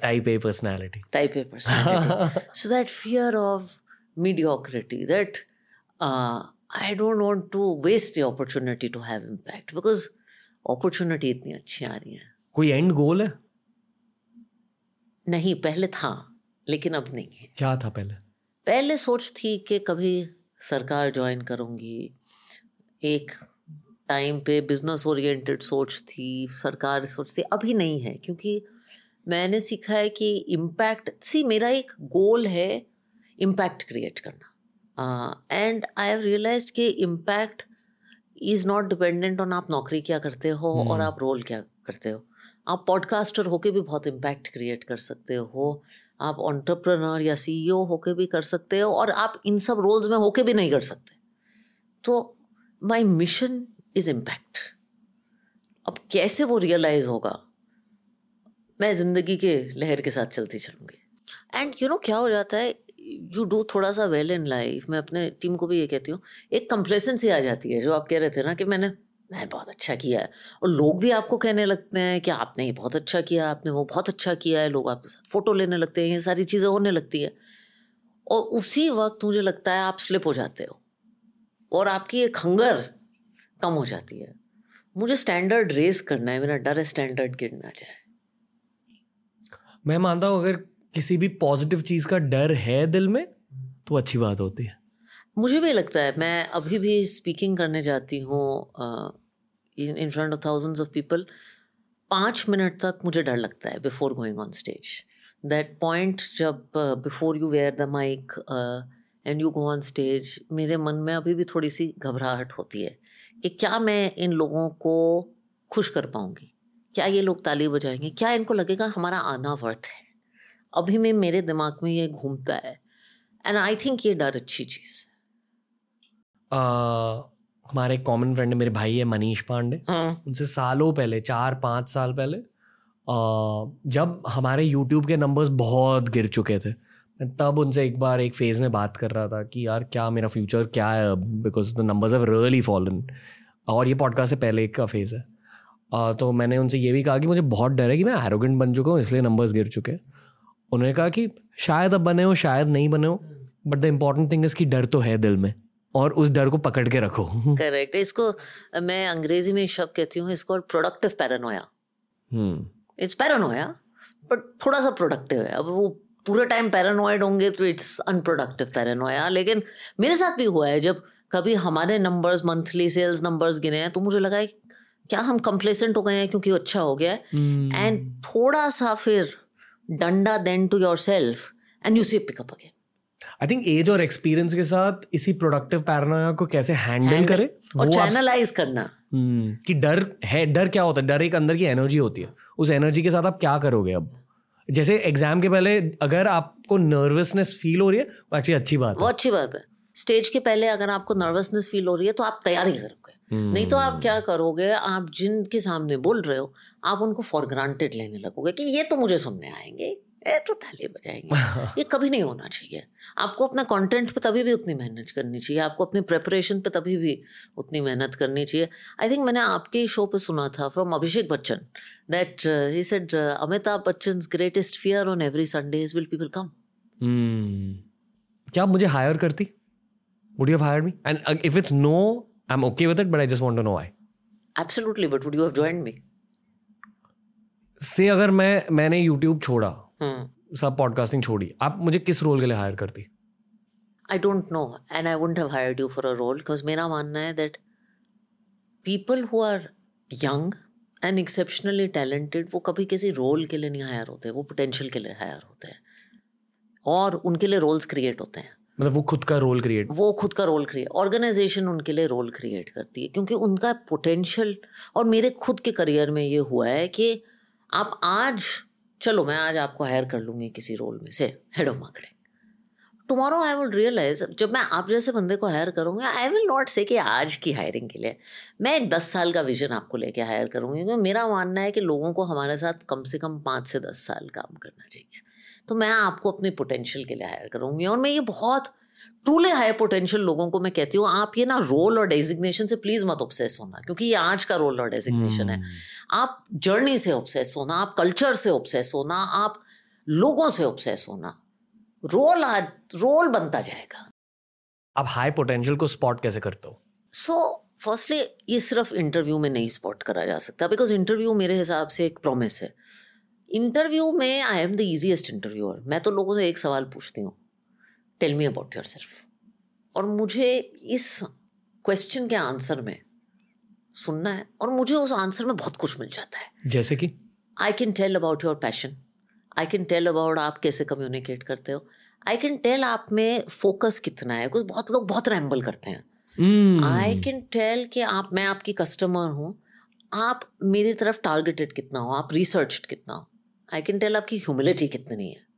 Type A personality type A personality so that fear of mediocrity that I don't want to waste the opportunity to have impact because opportunity इतनी अच्छी आ रही है। कोई एंड गोल है? नहीं पहले था। लेकिन अब नहीं है। क्या था पहले? पहले सोच थी कि कभी सरकार ज्वाइन करूँगी। एक टाइम पे बिज़नेस ओरिएंटेड सोच थी सरकार सोच थी अभी नहीं है क्योंकि मैंने सीखा है कि इम्पैक्ट सी मेरा एक गोल है इम्पैक्ट क्रिएट करना। एंड आई हैव रियलाइज़ कि impact is not dependent on आप नौकरी क्या करते हो hmm. और आप रोल क्या करते हो। आप पॉडकास्टर होके भी बहुत इम्पैक्ट क्रिएट कर सकते हो। आप ऑन्टरप्रनर या सी सीईओ होके भी कर सकते हो और आप इन सब रोल्स में होके भी नहीं कर सकते। तो माई मिशन इज़ इम्पैक्ट अब कैसे वो रियलाइज़ होगा? मैं ज़िंदगी के लहर के साथ चलती चलूँगी। एंड यू नो क्या हो जाता है? यू डू थोड़ा सा वेल इन लाइफ मैं अपने टीम को भी ये कहती हूँ, एक कंप्लेसेंसी आ जाती है, जो आप कह रहे थे ना कि मैंने मैं बहुत अच्छा किया है। और लोग भी आपको कहने लगते हैं कि आपने ये बहुत अच्छा किया आपने वो बहुत अच्छा किया है लोग आपके साथ फ़ोटो लेने लगते हैं ये सारी चीज़ें होने लगती है। और उसी वक्त मुझे लगता है आप स्लिप हो जाते हो और आपकी एक हंगर कम हो जाती है। मुझे स्टैंडर्ड रेस करना है मेरा डर है स्टैंडर्ड गिरना जाए। मैं मानता हूँ अगर किसी भी पॉजिटिव चीज़ का डर है दिल में तो अच्छी बात होती है। मुझे भी लगता है मैं अभी भी स्पीकिंग करने जाती हूँ in front of thousands of people पाँच मिनट तक मुझे डर लगता है before going on stage that point जब before you wear the mic and you go on stage मेरे मन में अभी भी थोड़ी सी घबराहट होती है कि क्या मैं इन लोगों को खुश कर पाऊँगी? क्या ये लोग ताली बजाएँगे? क्या इनको लगेगा हमारा आना वर्थ है? अभी में, मेरे दिमाग में ये घूमता है एंड आई थिंक ये डर अच्छी चीज़ है। हमारे कॉमन फ्रेंड मेरे भाई है मनीष पांडे। हाँ। उनसे सालों पहले चार पाँच साल पहले आ, जब हमारे यूट्यूब के नंबर्स बहुत गिर चुके थे मैं तब उनसे एक बार एक फ़ेज़ में बात कर रहा था कि यार क्या मेरा फ्यूचर क्या है अब? Because the numbers have really fallen और ये पॉडकास्ट से पहले एक का फ़ेज़ है। आ, तो मैंने उनसे ये भी कहा कि मुझे बहुत डर है कि मैं एरोगेंट बन चुका हूँ इसलिए नंबर्स गिर चुके हैं. उन्होंने कहा कि शायद अब बने हो शायद नहीं बने हो but the important thing is कि डर तो है दिल में. और उस डर को पकड़ के रखो। करेक्ट इसको मैं अंग्रेज़ी में शब्द कहती हूँ इसको productive paranoia it's paranoia but थोड़ा सा प्रोडक्टिव है। अब वो पूरे टाइम पैरानोइड होंगे तो इट्स अनप्रोडक्टिव पैरानोया लेकिन मेरे साथ भी हुआ है जब कभी हमारे नंबर्स मंथली सेल्स नंबर्स गिने हैं तो मुझे लगा है, क्या हम कंप्लेसेंट हो गए हैं क्योंकि अच्छा हो गया है? एंड थोड़ा सा फिर डंडा then to yourself and you see pick up again I think age और एक्सपीरियंस के साथ इसी प्रोडक्टिव पैरानोया को कैसे हैंडल करे और चैनलाइज करना। हम्म, कि डर है डर क्या होता है? डर एक अंदर की एनर्जी होती है। उस एनर्जी के साथ आप क्या करोगे अब? जैसे एग्ज़ाम के पहले अगर आपको नर्वसनेस फील हो रही है वो एक्चुअली अच्छी बात है। अच्छी बात है। स्टेज के पहले अगर आपको नर्वसनेस फील हो रही है तो आप तैयारी करोगे। नहीं तो आप क्या करोगे आप जिनके सामने बोल रहे हो आप उनको फॉर ग्रांटेड लेने लगोगे कि ये तो मुझे सुनने आएँगे। ये तो ताली बजाएँगे। ये कभी नहीं होना चाहिए। आपको अपना कंटेंट पे तभी भी उतनी मेहनत करनी चाहिए। आपको अपनी प्रेपरेशन पे तभी भी उतनी मेहनत करनी चाहिए। आई थिंक मैंने आपके ही शो पे सुना था from Abhishek Bachchan that he said Amitabh Bachchan greatest fear on every Sunday will people come क्या आप मुझे हायर करती? Would you hire me and if it's no I am okay with it but I just want to know why absolutely but would you have joined me say अगर मैं मैंने YouTube छोड़ा सब podcasting छोड़ी। आप मुझे किस रोल के लिए हायर करती? I don't know, and I wouldn't have hired you for a role because मेरा मानना है that people who are young and exceptionally talented वो कभी किसी रोल के लिए नहीं हायर होते वो पोटेंशियल के लिए हायर होते हैं। और उनके लिए रोल्स क्रिएट होते हैं। मतलब वो खुद का रोल क्रिएट वो खुद का रोल क्रिएट ऑर्गेनाइजेशन उनके लिए रोल क्रिएट करती है क्योंकि उनका पोटेंशियल और मेरे खुद के करियर में ये हुआ है कि आप आज चलो, मैं आज आपको हायर कर लूँगी किसी रोल में, say head of marketing tomorrow I would realize जब मैं आप जैसे बंदे को हायर करूँगी आई विल नॉट से कि आज की हायरिंग के लिए, मैं एक दस साल का विजन आपको लेके हायर करूँगी, क्योंकि मेरा मानना है कि लोगों को हमारे साथ कम से कम पाँच से दस साल काम करना चाहिए. तो मैं आपको अपने पोटेंशियल के लिए हायर करूँगी, और मैं ये बहुत ट्रूली हाई पोटेंशियल लोगों को मैं कहती हूँ आप ये ना रोल और डेजिग्नेशन से प्लीज़ मत ऑब्सेस होना क्योंकि ये आज का रोल और डेजिग्नेशन है। आप जर्नी से ऑब्सेस होना आप कल्चर से ऑब्सेस होना आप लोगों से ऑब्सेस होना रोल आज रोल बनता जाएगा। आप हाई पोटेंशियल को स्पॉट कैसे करते हो? सो फर्स्टली ये सिर्फ़ इंटरव्यू में नहीं स्पॉट करा जा सकता बिकॉज़ इंटरव्यू मेरे हिसाब से एक प्रॉमिस है। इंटरव्यू में I am the easiest interviewer मैं तो लोगों से एक सवाल पूछती हूँ tell me about yourself और मुझे इस क्वेश्चन के आंसर में सुनना है और मुझे उस आंसर में बहुत कुछ मिल जाता है। जैसे कि? I can tell about your passion I can tell about आप कैसे कम्युनिकेट करते हो। आई कैन टेल आप में फोकस कितना है। कुछ बहुत लोग बहुत रैम्बल करते हैं। आई कैन टेल कि आप मैं आपकी कस्टमर हूँ। आप मेरी तरफ़ टारगेटेड कितना हो। आप रिसर्च कितना हो। आई कैन टेल आपकी ह्यूमिलिटी कितनी है।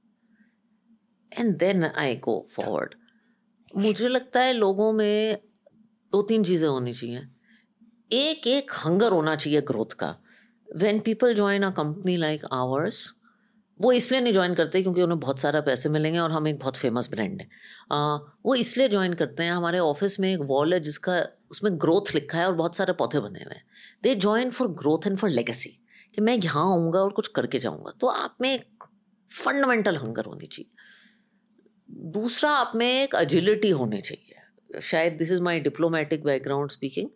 And then I go forward मुझे लगता है लोगों में दो तीन चीज़ें होनी चाहिए। एक एक हंगर होना चाहिए ग्रोथ का। When people join a company like ours वो इसलिए नहीं ज्वाइन करते क्योंकि उन्हें बहुत सारा पैसे मिलेंगे और हम एक बहुत फ़ेमस ब्रांड है। आ, वो इसलिए ज्वाइन करते हैं हमारे ऑफ़िस में एक वॉल है जिसका उसमें ग्रोथ लिखा है और बहुत सारे पौधे बने हुए हैं। They join for growth and for legacy कि मैं यहाँ आऊँगा और कुछ करके जाऊँगा। तो आप में एक फंडामेंटल हंगर होनी चाहिए। दूसरा आप में एक अजिलिटी होनी चाहिए। शायद this is my diplomatic background speaking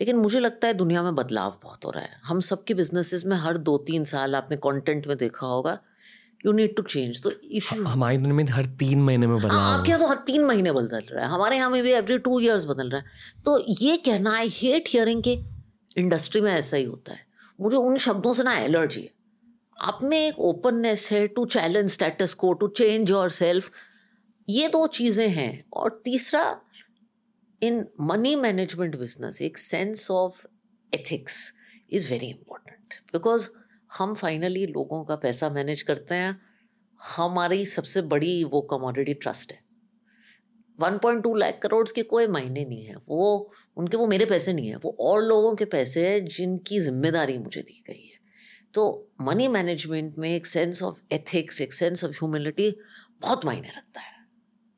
लेकिन मुझे लगता है दुनिया में बदलाव बहुत हो रहा है। हम सबके बिजनेसेस में हर दो तीन साल आपने कंटेंट में देखा होगा यू नीड टू चेंज तो इफ़ यू हमारी दुनिया में हर तीन महीने में बदल आपके यहाँ तो हर तीन महीने बदल रहा है। हमारे यहाँ में भी एवरी टू ईयर्स बदल रहा है। तो ये कहना आई हेट हियरिंग के इंडस्ट्री में ऐसा ही होता है। मुझे उन शब्दों से ना एलर्जी है। आप में एक ओपननेस है to challenge status quo to change yourself ये दो चीज़ें हैं। और तीसरा इन मनी मैनेजमेंट बिज़नेस एक sense of ethics is very important because हम फाइनली लोगों का पैसा मैनेज करते हैं, हमारी सबसे बड़ी वो कमोडिटी ट्रस्ट है। 1.2 लाख करोड़ के कोई मायने नहीं है। वो, उनके वो मेरे पैसे नहीं है। वो और लोगों के पैसे हैं जिनकी ज़िम्मेदारी मुझे दी गई है। तो मनी मैनेजमेंट में एक सेंस ऑफ़ एथिक्स एक सेंस ऑफ़ ह्यूमिलिटी बहुत मायने रखता है।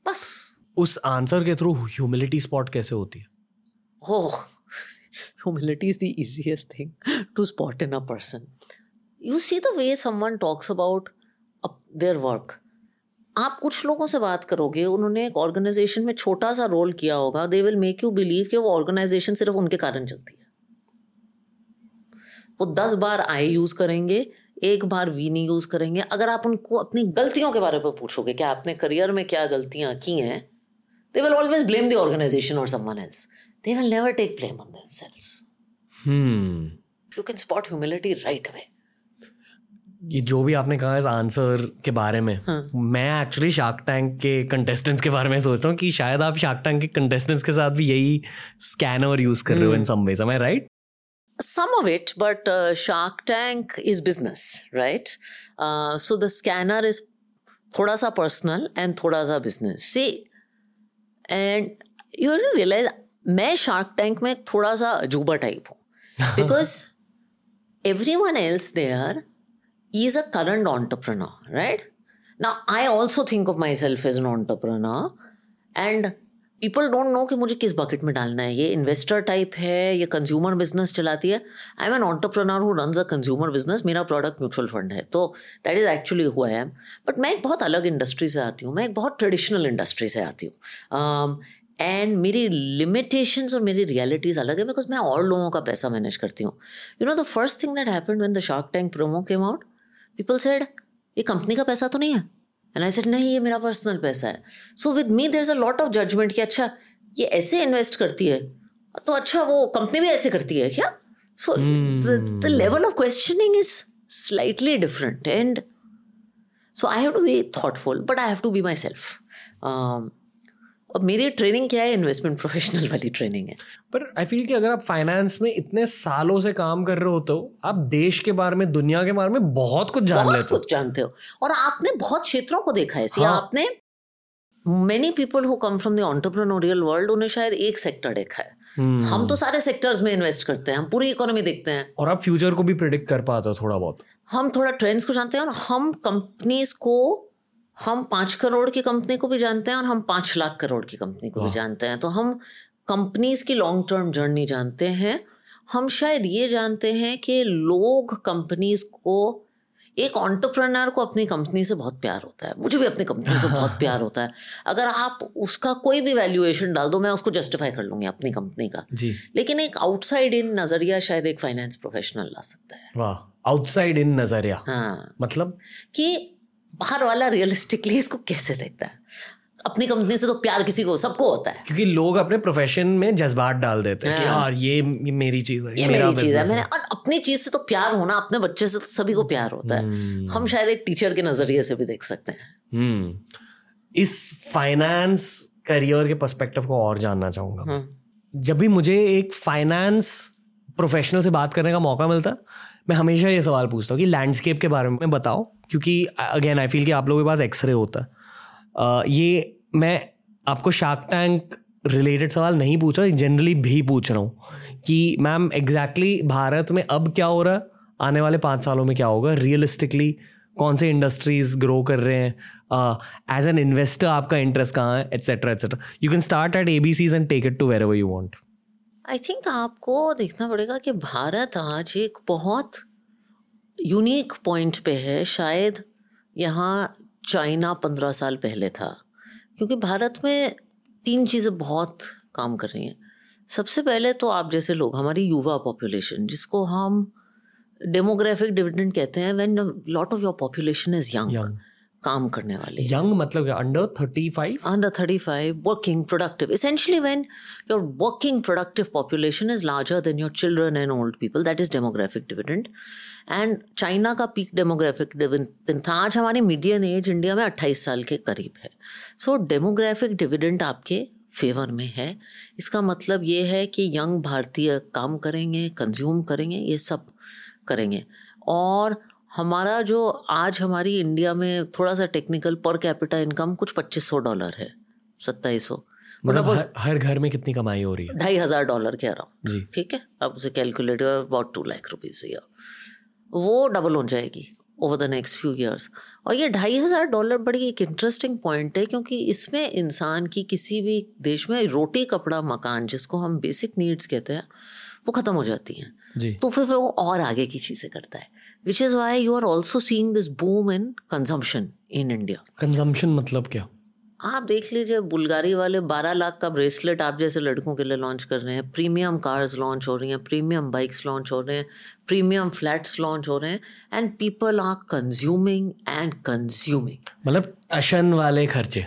बस। उस आंसर के थ्रू ह्यूमिलिटी स्पॉट कैसे होती है? हो humility is the easiest thing to spot in a person you see the way someone talks about their work आप कुछ लोगों से बात करोगे उन्होंने एक ऑर्गेनाइजेशन में छोटा सा रोल किया होगा they will make you believe कि वो ऑर्गेनाइजेशन सिर्फ़ उनके कारण चलती है। वो दस बार आई यूज़ करेंगे एक बार वी नहीं यूज़ करेंगे। अगर आप उनको अपनी गलतियों के बारे में पूछोगे कि आपने करियर में क्या गलतियाँ की हैं they will always blame the organization और someone else they will never take blame on themselves you can spot humility right away ये जो भी आपने कहा इस आंसर के बारे में हाँ. मैं एक्चुअली शार्क टैंक के कंटेस्टेंट्स के बारे में सोचता हूँ कि शायद आप शार्क टैंक के कंटेस्टेंट्स के साथ भी यही स्कैनर यूज़ कर रहे हो in some ways I write some of it, but uh, Shark Tank is business, right? Uh, so the scanner is thoda sa personal and thoda sa business. See, and you realize मैं shark tank में थोड़ा सा अजूबा type हूँ because everyone else there is a current entrepreneur, right? Now, I also think of myself as an entrepreneur, and people don't know कि मुझे किस bucket में डालना है। ये इन्वेस्टर टाइप है, ये कंज्यूमर बिज़नेस चलाती है। I am an entrepreneur who run a consumer business मेरा प्रोडक्ट म्यूचुअल फंड है। तो that is actually who I am but मैं एक बहुत अलग इंडस्ट्री से आती हूँ। मैं एक बहुत ट्रेडिशनल इंडस्ट्री से आती हूँ। एंड मेरी लिमिटेशंस और मेरी रियलिटीज़ अलग है बिकॉज़ मैं और लोगों का पैसा मैनेज करती हूँ। You know the first thing that happen when the Shark Tank promo came out people said ये कंपनी का पैसा तो नहीं है। एंड आई सेड नहीं ये मेरा पर्सनल पैसा है. So with me there is a lot of judgement कि अच्छा ये ऐसे इन्वेस्ट करती है? तो अच्छा वो कंपनी भी ऐसे करती है क्या? So the level of questioning is slightly different and so I have to be thoughtful but I have to be myself अब मेरी ट्रेनिंग क्या है? इन्वेस्टमेंट प्रोफेशनल वाली ट्रेनिंग है। पर आई फील कि अगर आप फाइनेंस में इतने सालों से काम कर रहे हो आप देश के बारे में दुनिया के बारे में बहुत कुछ जान बहुत लेते हो। कुछ जानते हो। और आपने बहुत क्षेत्रों को देखा है। हाँ। आपने many people who come from the entrepreneurial world उन्हें शायद एक सेक्टर देखा है। हम्म। हम तो सारे सेक्टर्स में इन्वेस्ट करते हैं। हम पूरी इकोनॉमी देखते हैं। और आप फ्यूचर को भी प्रिडिक्ट कर पाते हो थोड़ा बहुत। हम थोड़ा ट्रेंड्स को जानते हैं और हम कंपनीज़ को हम पाँच करोड़ की कंपनी को भी जानते हैं और हम पाँच लाख करोड़ की कंपनी को भी जानते हैं। तो हम कंपनीज़ की लॉन्ग टर्म जर्नी जानते हैं। हम शायद ये जानते हैं कि लोग कंपनीज़ को एक ऑन्टरप्रनर को अपनी कंपनी से बहुत प्यार होता है। मुझे भी अपनी कंपनी से बहुत प्यार होता है। अगर आप उसका कोई भी वैल्यूएशन डाल दो मैं उसको जस्टिफाई कर लूँगी अपनी कंपनी का। जी। लेकिन एक आउटसाइड इन नज़रिया शायद एक फाइनेंस प्रोफेशनल ला सकता है। वाह आउटसाइड इन नज़रिया। हाँ। मतलब? कि बाहर वाला रियलिस्टिकली इसको कैसे देखता है? अपनी कंपनी से तो प्यार किसी को सबको होता है। क्योंकि लोग अपने प्रोफेशन में जज्बात डाल देते हैं कि हाँ। यार ये मेरी चीज़ है ये मेरा मेरी चीज़ है। मैंने और अपनी चीज़ से तो प्यार होना अपने बच्चे से तो सभी को प्यार होता है। हम्म, हम शायद एक टीचर के नज़रिए से भी देख सकते हैं। हम्म। इस फाइनेंस करियर के पर्सपेक्टिव को और जानना चाहूँगा हम्म, जब भी मुझे एक फाइनेंस प्रोफेशनल से बात करने का मौका मिलता है मैं हमेशा ये सवाल पूछता हूँ कि लैंडस्केप के बारे में बताओ क्योंकि अगेन आई फील कि आप लोगों के पास एक्सरे होता है। ये मैं आपको शार्क टैंक रिलेटेड सवाल नहीं पूछ रहा जनरली भी पूछ रहा हूँ कि मैम एग्जैक्टली exactly भारत में अब क्या हो रहा है? आने वाले पाँच सालों में क्या होगा? रियलिस्टिकली कौन से इंडस्ट्रीज़ ग्रो कर रहे हैं? एज एन इन्वेस्टर आपका इंटरेस्ट कहाँ है? Etcetera etcetera you can start at A B Cs and take it to where you want I think आपको देखना पड़ेगा कि भारत आज एक बहुत यूनिक पॉइंट पे है। शायद यहाँ चाइना पंद्रह साल पहले था, क्योंकि भारत में तीन चीज़ें बहुत काम कर रही हैं। सबसे पहले तो आप जैसे लोग, हमारी युवा पॉपुलेशन जिसको हम डेमोग्राफिक डिविडेंड कहते हैं when lot of your population is young काम करने वाले यंग मतलब under thirty five under thirty five working productive essentially when your working productive population is larger than your children and old people that is demographic dividend and China का peak demographic dividend था। आज हमारी medium as India में अट्ठाईस साल के करीब है। सो डेमोग्राफिक डिविडेंट आपके फेवर में है। इसका मतलब ये है कि यंग भारतीय काम करेंगे कंज्यूम करेंगे ये सब करेंगे। और हमारा जो आज हमारी इंडिया में थोड़ा सा टेक्निकल पर कैपिटा इनकम कुछ पच्चीस सौ डॉलर है सत्ताईस सौ। मतलब हर, हर घर में कितनी कमाई हो रही है? ढाई हज़ार डॉलर के अराउंड जी। ठीक है? आप उसे calculate about two lakh rupees वो डबल हो जाएगी over the next few years और ये ढाई हज़ार डॉलर बड़ी एक इंटरेस्टिंग पॉइंट है क्योंकि इसमें इंसान की किसी भी देश में रोटी कपड़ा मकान जिसको हम बेसिक नीड्स कहते हैं वो ख़त्म हो जाती हैं। तो फिर वो और आगे की चीज़ें करता है। Which is why you are also seeing this boom in consumption in India consumption मतलब क्या? आप देख लीजिए बुल्गारी वाले 12 लाख का ब्रेसलेट आप जैसे लड़कों के लिए लॉन्च कर रहे हैं प्रीमियम कार्स लॉन्च हो रही हैं प्रीमियम बाइक्स लॉन्च हो रहे हैं प्रीमियम फ्लैट्स लॉन्च हो रहे हैं and people are consuming and consuming मतलब अशन वाले खर्चे।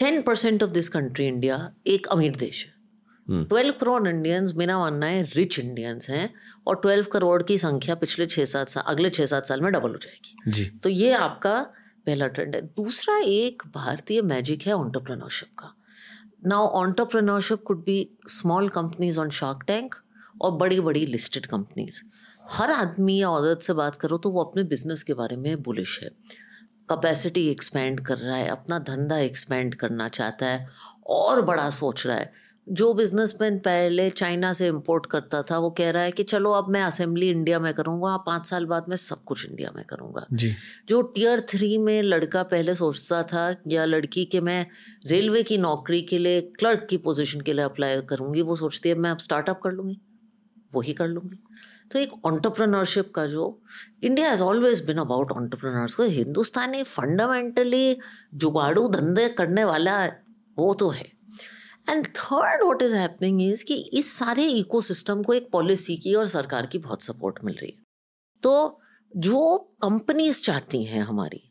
Ten percent of this country India एक अमीर देश है। ट्वेल्व करोड़ इंडियंस मेरा मानना है रिच इंडियंस हैं और ट्वेल्व करोड़ की संख्या पिछले छः सात साल अगले छः सात साल में डबल हो जाएगी। जी। तो ये आपका पहला ट्रेंड है। दूसरा एक भारतीय मैजिक है ऑन्टरप्रनरशिप का। Now entrepreneurship could be small companies on Shark Tank और बड़ी बड़ी लिस्टेड कंपनीज़ हर आदमी या औरत से बात करो तो वो अपने बिज़नेस के बारे में बुलिश है। कैपेसिटी एक्सपेंड कर रहा है अपना धंधा एक्सपेंड करना चाहता है और बड़ा सोच रहा है। जो बिजनेसमैन पहले चाइना से इंपोर्ट करता था वो कह रहा है कि चलो अब मैं असेंबली इंडिया में करूँगा पाँच साल बाद मैं सब कुछ इंडिया में करूँगा। जी। जो टीयर थ्री में लड़का पहले सोचता था या लड़की कि मैं रेलवे की नौकरी के लिए क्लर्क की पोजीशन के लिए अप्लाई करूँगी वो सोचती है मैं अब स्टार्टअप कर लूँगी वही कर लूँगी। तो एक ऑन्टरप्रनरशिप का जो India has always been about entrepreneurs Hindustani fundamentally जुगाड़ू धंधे करने वाला वो तो है। And third what is happening is कि इस सारे इकोसिस्टम को एक पॉलिसी की और सरकार की बहुत सपोर्ट मिल रही है। तो जो कंपनीज़ चाहती हैं हमारी,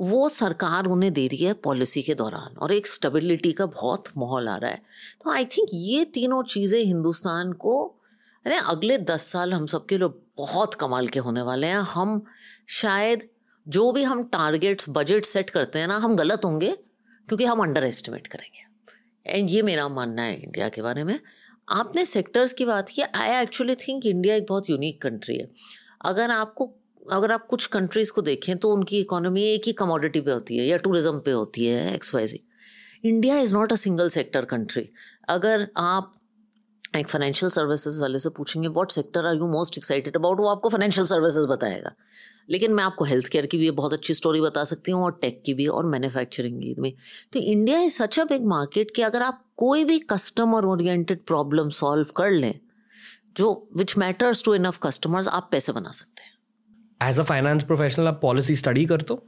वो सरकार उन्हें दे रही है पॉलिसी के दौरान और एक स्टेबिलिटी का बहुत माहौल आ रहा है। तो आई थिंक ये तीनों चीज़ें हिंदुस्तान को, अरे अगले दस साल हम सबके लिए बहुत कमाल के होने वाले हैं। हम शायद जो भी हम टारगेट्स बजट सेट करते हैं ना, हम गलत होंगे क्योंकि हम अंडर एस्टिमेट करेंगे। एंड ये मेरा मानना है इंडिया के बारे में। आपने सेक्टर्स की बात की आई एक्चुअली थिंक इंडिया एक बहुत यूनिक कंट्री है। अगर आपको, अगर आप कुछ कंट्रीज़ को देखें तो उनकी इकोनॉमी एक ही कमोडिटी पे होती है या टूरिज़्म पे होती है X Y Z India is not a single sector country अगर आप एक फाइनेंशियल सर्विसेज़ वाले से पूछेंगे what sector are you most excited about वो आपको फाइनेंशियल सर्विसेज़ बताएगा। लेकिन मैं आपको हेल्थ केयर की भी बहुत अच्छी स्टोरी बता सकती हूँ और टेक की भी और मैन्युफैक्चरिंग की भी तो India is such a big market कि अगर आप कोई भी कस्टमर ओरिएंटेड प्रॉब्लम सॉल्व कर लें जो which matters to enough customers आप पैसे बना सकते हैं। एज अ फाइनेंस प्रोफेशनल आप पॉलिसी स्टडी कर हो?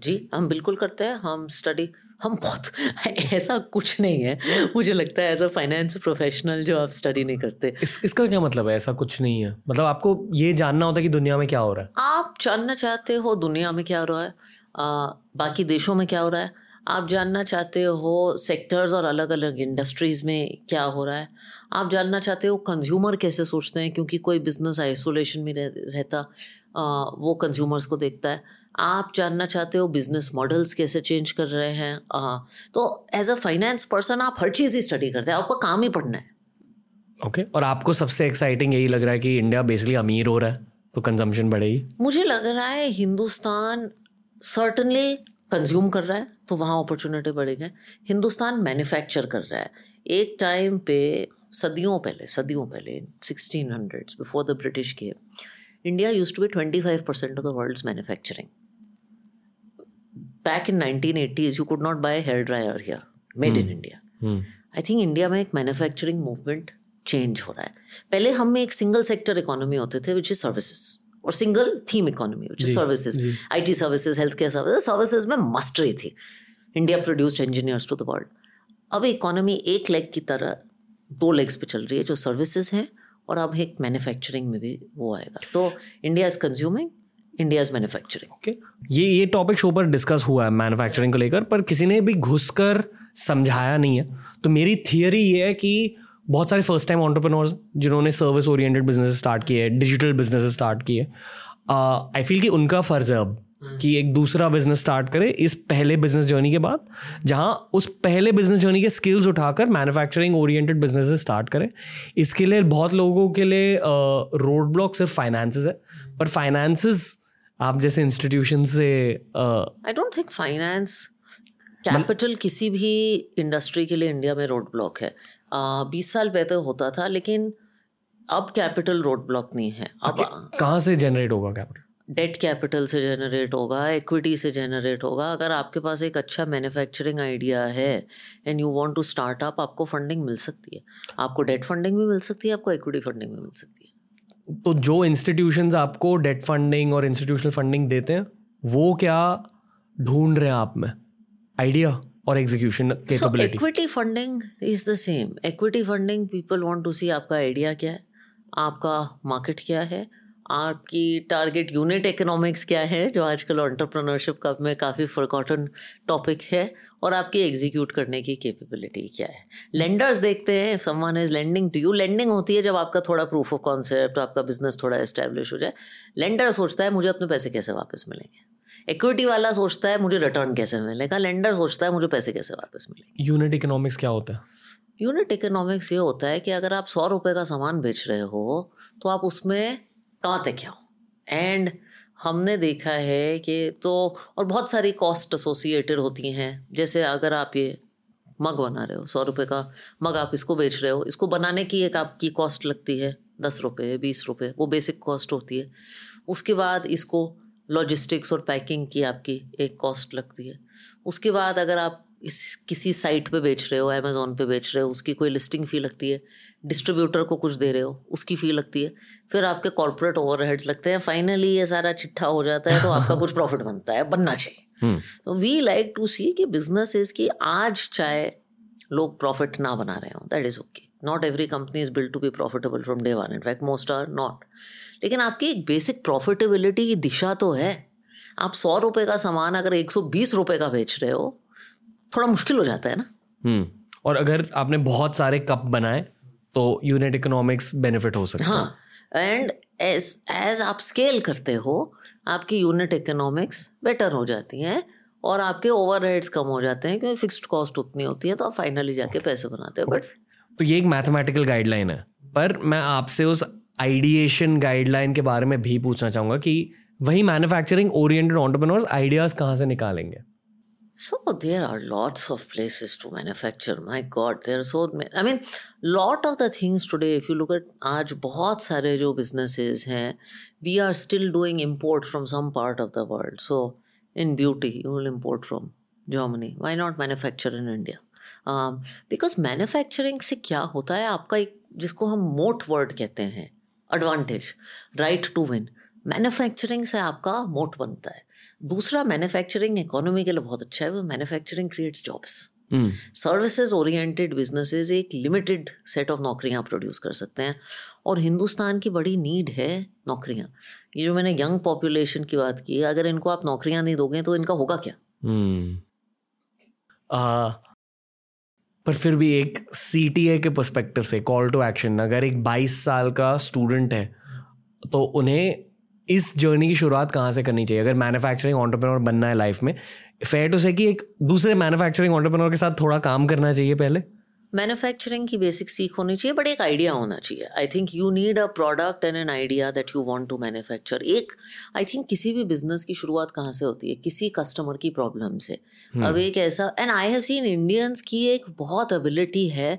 जी हम बिल्कुल करते हैं। हम स्टडी हम बहुत ऐसा कुछ नहीं है। मुझे लगता है एज अ फाइनेंस प्रोफेशनल जो आप स्टडी नहीं करते। इस, इसका क्या मतलब है? ऐसा कुछ नहीं है। मतलब आपको ये जानना होता है कि दुनिया में क्या हो रहा है। आप जानना चाहते हो दुनिया में क्या हो रहा है आ, बाकी देशों में क्या हो रहा है। आप जानना चाहते हो सेक्टर्स और अलग अलग इंडस्ट्रीज़ में क्या हो रहा है। आप जानना चाहते हो कंज्यूमर कैसे सोचते हैं क्योंकि कोई बिज़नेस आइसोलेशन में रह, रहता आ, वो कंज्यूमर्स को देखता है। आप जानना चाहते हो बिज़नेस मॉडल्स कैसे चेंज कर रहे हैं? आ, तो एज अ फाइनेंस पर्सन आप हर चीज़ ही स्टडी करते हैं आपका काम ही पढ़ना है। Okay okay. और आपको सबसे एक्साइटिंग यही लग रहा है कि इंडिया बेसिकली अमीर हो रहा है तो कंजम्पशन बढ़ेगी? मुझे लग रहा है हिंदुस्तान सर्टनली कंज्यूम कर रहा है तो वहाँ अपॉर्चुनिटी बढ़ेगी। हिंदुस्तान मैन्युफैक्चर कर रहा है। एक टाइम पे सदियों पहले सदियों पहले sixteen hundreds before the British के India used to be twenty five percent of the world's manufacturing back in nineteen eighties you could not buy hair dryer here made in India I think India में एक manufacturing movement change हो रहा है। पहले हम में एक single sector economy होते थे विच इज़ सर्विसेज़ और single theme economy which is services I T services health care services services में मस्टरी थी। India produced engineers to the world अब इकोनॉमी एक लेग की तरह दो लेग्स पे चल रही है जो सर्विसेज़ हैं और अब एक मैन्युफैक्चरिंग में भी वो आएगा। तो India is consuming India is manufacturing okay ये ये टॉपिक शो पर डिस्कस हुआ है मैन्युफैक्चरिंग को लेकर पर किसी ने भी घुस कर समझाया नहीं है। तो मेरी थियरी ये है कि बहुत सारे फ़र्स्ट टाइम ऑन्टरप्रनोर्स जिन्होंने सर्विस ओरिएंटेड बिज़नेस स्टार्ट किए डिजिटल बिज़नेस स्टार्ट किए आई फील कि उनका फ़र्ज़ है अब कि एक दूसरा बिज़नेस स्टार्ट करे इस पहले बिज़नेस जर्नी के बाद जहाँ उस पहले बिज़नेस जर्नी के स्किल्स उठाकर मैन्युफैक्चरिंग ओरिएंटेड बिज़नेस स्टार्ट करें। इसके लिए बहुत लोगों के लिए रोड ब्लॉक सिर्फ़ फाइनेंसेस है पर फाइनेंसेस आप जैसे इंस्टीट्यूशन से I don't think finance capital किसी भी इंडस्ट्री के लिए इंडिया में रोड ब्लॉक है बीस साल पहले होता था लेकिन अब कैपिटल रोड ब्लॉक नहीं है। अब कहाँ से जनरेट होगा कैपिटल डेट कैपिटल से जनरेट होगा इक्विटी से जनरेट होगा। अगर आपके पास एक अच्छा मैन्युफैक्चरिंग आइडिया है and you want to start up आपको फंडिंग मिल सकती है। आपको डेट फंडिंग भी मिल सकती है आपको इक्विटी फंडिंग भी मिल सकती है। तो जो इंस्टीट्यूशन आपको डेट फंडिंग और इंस्टीट्यूशनल फंडिंग देते हैं वो क्या ढूंढ रहे हैं आप में? आइडिया और execution capability equity funding is the same equity funding people want to see आपका आइडिया क्या है? आपका मार्केट क्या है? आपकी टारगेट यूनिट इकोनॉमिक्स क्या है जो आजकल ऑन्टरप्रनरशिप का में काफ़ी फॉरकॉटन टॉपिक है और आपकी एग्जीक्यूट करने की कैपेबिलिटी क्या है? लेंडर्स देखते हैं someone is lending to you lending होती है जब आपका थोड़ा प्रूफ ऑफ़ कॉन्सेप्ट आपका बिज़नेस थोड़ा इस्टेब्लिश हो जाए। लेंडर सोचता है मुझे अपने पैसे कैसे वापस मिलेंगे? इक्विटी वाला सोचता है मुझे रिटर्न कैसे मिलेगा? लेंडर सोचता है मुझे पैसे कैसे वापस मिलेंगे? यूनिट इकोनॉमिक्स क्या होता है? यूनिट इकोनॉमिक्स ये होता है कि अगर आप सौ रुपये का सामान बेच रहे हो तो आप उसमें कहाँ तक हो एंड हमने देखा है कि तो और बहुत सारी कॉस्ट एसोसिएटेड होती हैं। जैसे अगर आप ये मग बना रहे हो, सौ रुपये का मग आप इसको बेच रहे हो, इसको बनाने की एक आपकी कॉस्ट लगती है, दस रुपये बीस रुपये वो बेसिक कॉस्ट होती है। उसके बाद इसको लॉजिस्टिक्स और पैकिंग की आपकी एक कॉस्ट लगती है। उसके बाद अगर आप इस किसी साइट पे बेच रहे हो अमेज़ोन पे बेच रहे हो उसकी कोई लिस्टिंग फ़ी लगती है डिस्ट्रीब्यूटर को कुछ दे रहे हो उसकी फ़ी लगती है फिर आपके कॉरपोरेट ओवरहेड्स लगते हैं फाइनली ये सारा चिट्ठा हो जाता है तो आपका कुछ प्रॉफिट बनता है बनना चाहिए। हम्म। तो वी लाइक टू सी कि बिज़नेस इज़ की आज चाहे लोग प्रॉफिट ना बना रहे हो that is okay not every company is build to be profitable from day one in fact most are not लेकिन आपकी एक बेसिक प्रॉफिटेबिलिटी की दिशा तो है। आप सौ रुपये का सामान अगर एक सौ बीस रुपये का बेच रहे हो थोड़ा मुश्किल हो जाता है ना। हम्म। और अगर आपने बहुत सारे कप बनाए तो यूनिट इकोनॉमिक्स बेनिफिट हो सकता हाँ। एंड एज एज आप स्केल करते हो आपकी यूनिट इकोनॉमिक्स बेटर हो जाती हैं और आपके ओवर कम हो जाते हैं क्योंकि फिक्स्ड कॉस्ट उतनी होती है तो आप फाइनली जाके पैसे बनाते हो बट तो ये एक मैथमेटिकल गाइडलाइन है। पर मैं आपसे उस आइडिएशन गाइडलाइन के बारे में भी पूछना चाहूँगा कि वही मैन्युफैक्चरिंग ओरिएंटेड ऑन्टरप्रनोर्स आइडियाज़ कहाँ से निकालेंगे? So there are lots of places to manufacture. My God, there are so many. I mean, lot of the things today. If you look at आज बहुत सारे जो businesses हैं, we are still doing import from some part of the world. So in beauty, you will import from Germany. Why not manufacture in India? Um, because manufacturing से क्या होता है आपका एक जिसको हम मोट वर्ड कहते हैं advantage right to win manufacturing से आपका मोट बनता है दूसरा मैन्युफैक्चरिंग इकोनॉमी के लिए बहुत अच्छा है वो manufacturing creates jobs services oriented businesses एक लिमिटेड सेट ऑफ़ नौकरियाँ प्रोड्यूस कर सकते हैं और हिंदुस्तान की बड़ी नीड है नौकरियाँ. ये जो मैंने यंग पॉपुलेशन की बात की अगर इनको आप नौकरियाँ नहीं दोगे तो इनका होगा क्या? हम्म आ, पर फिर भी एक सी टी ए के पर्सपेक्टिव से कॉल टू एक्शन अगर एक 22 साल का स्टूडेंट है तो उन्हें इस जर्नी की शुरुआत कहाँ से करनी चाहिए? अगर मैन्युफैक्चरिंग ऑन्टरप्रेनोर बनना है लाइफ में फेयर टू से कि एक दूसरे मैन्युफैक्चरिंग ऑन्टरप्रेनोर के साथ थोड़ा काम करना चाहिए पहले? मैन्युफैक्चरिंग की बेसिक सीख होनी चाहिए बट एक आइडिया होना चाहिए। I think you need a product and an idea that you want to manufacture एक आई थिंक किसी भी बिज़नेस की शुरुआत कहाँ से होती है? किसी कस्टमर की प्रॉब्लम से। अब एक ऐसा and I have seen Indians की एक बहुत एबिलिटी है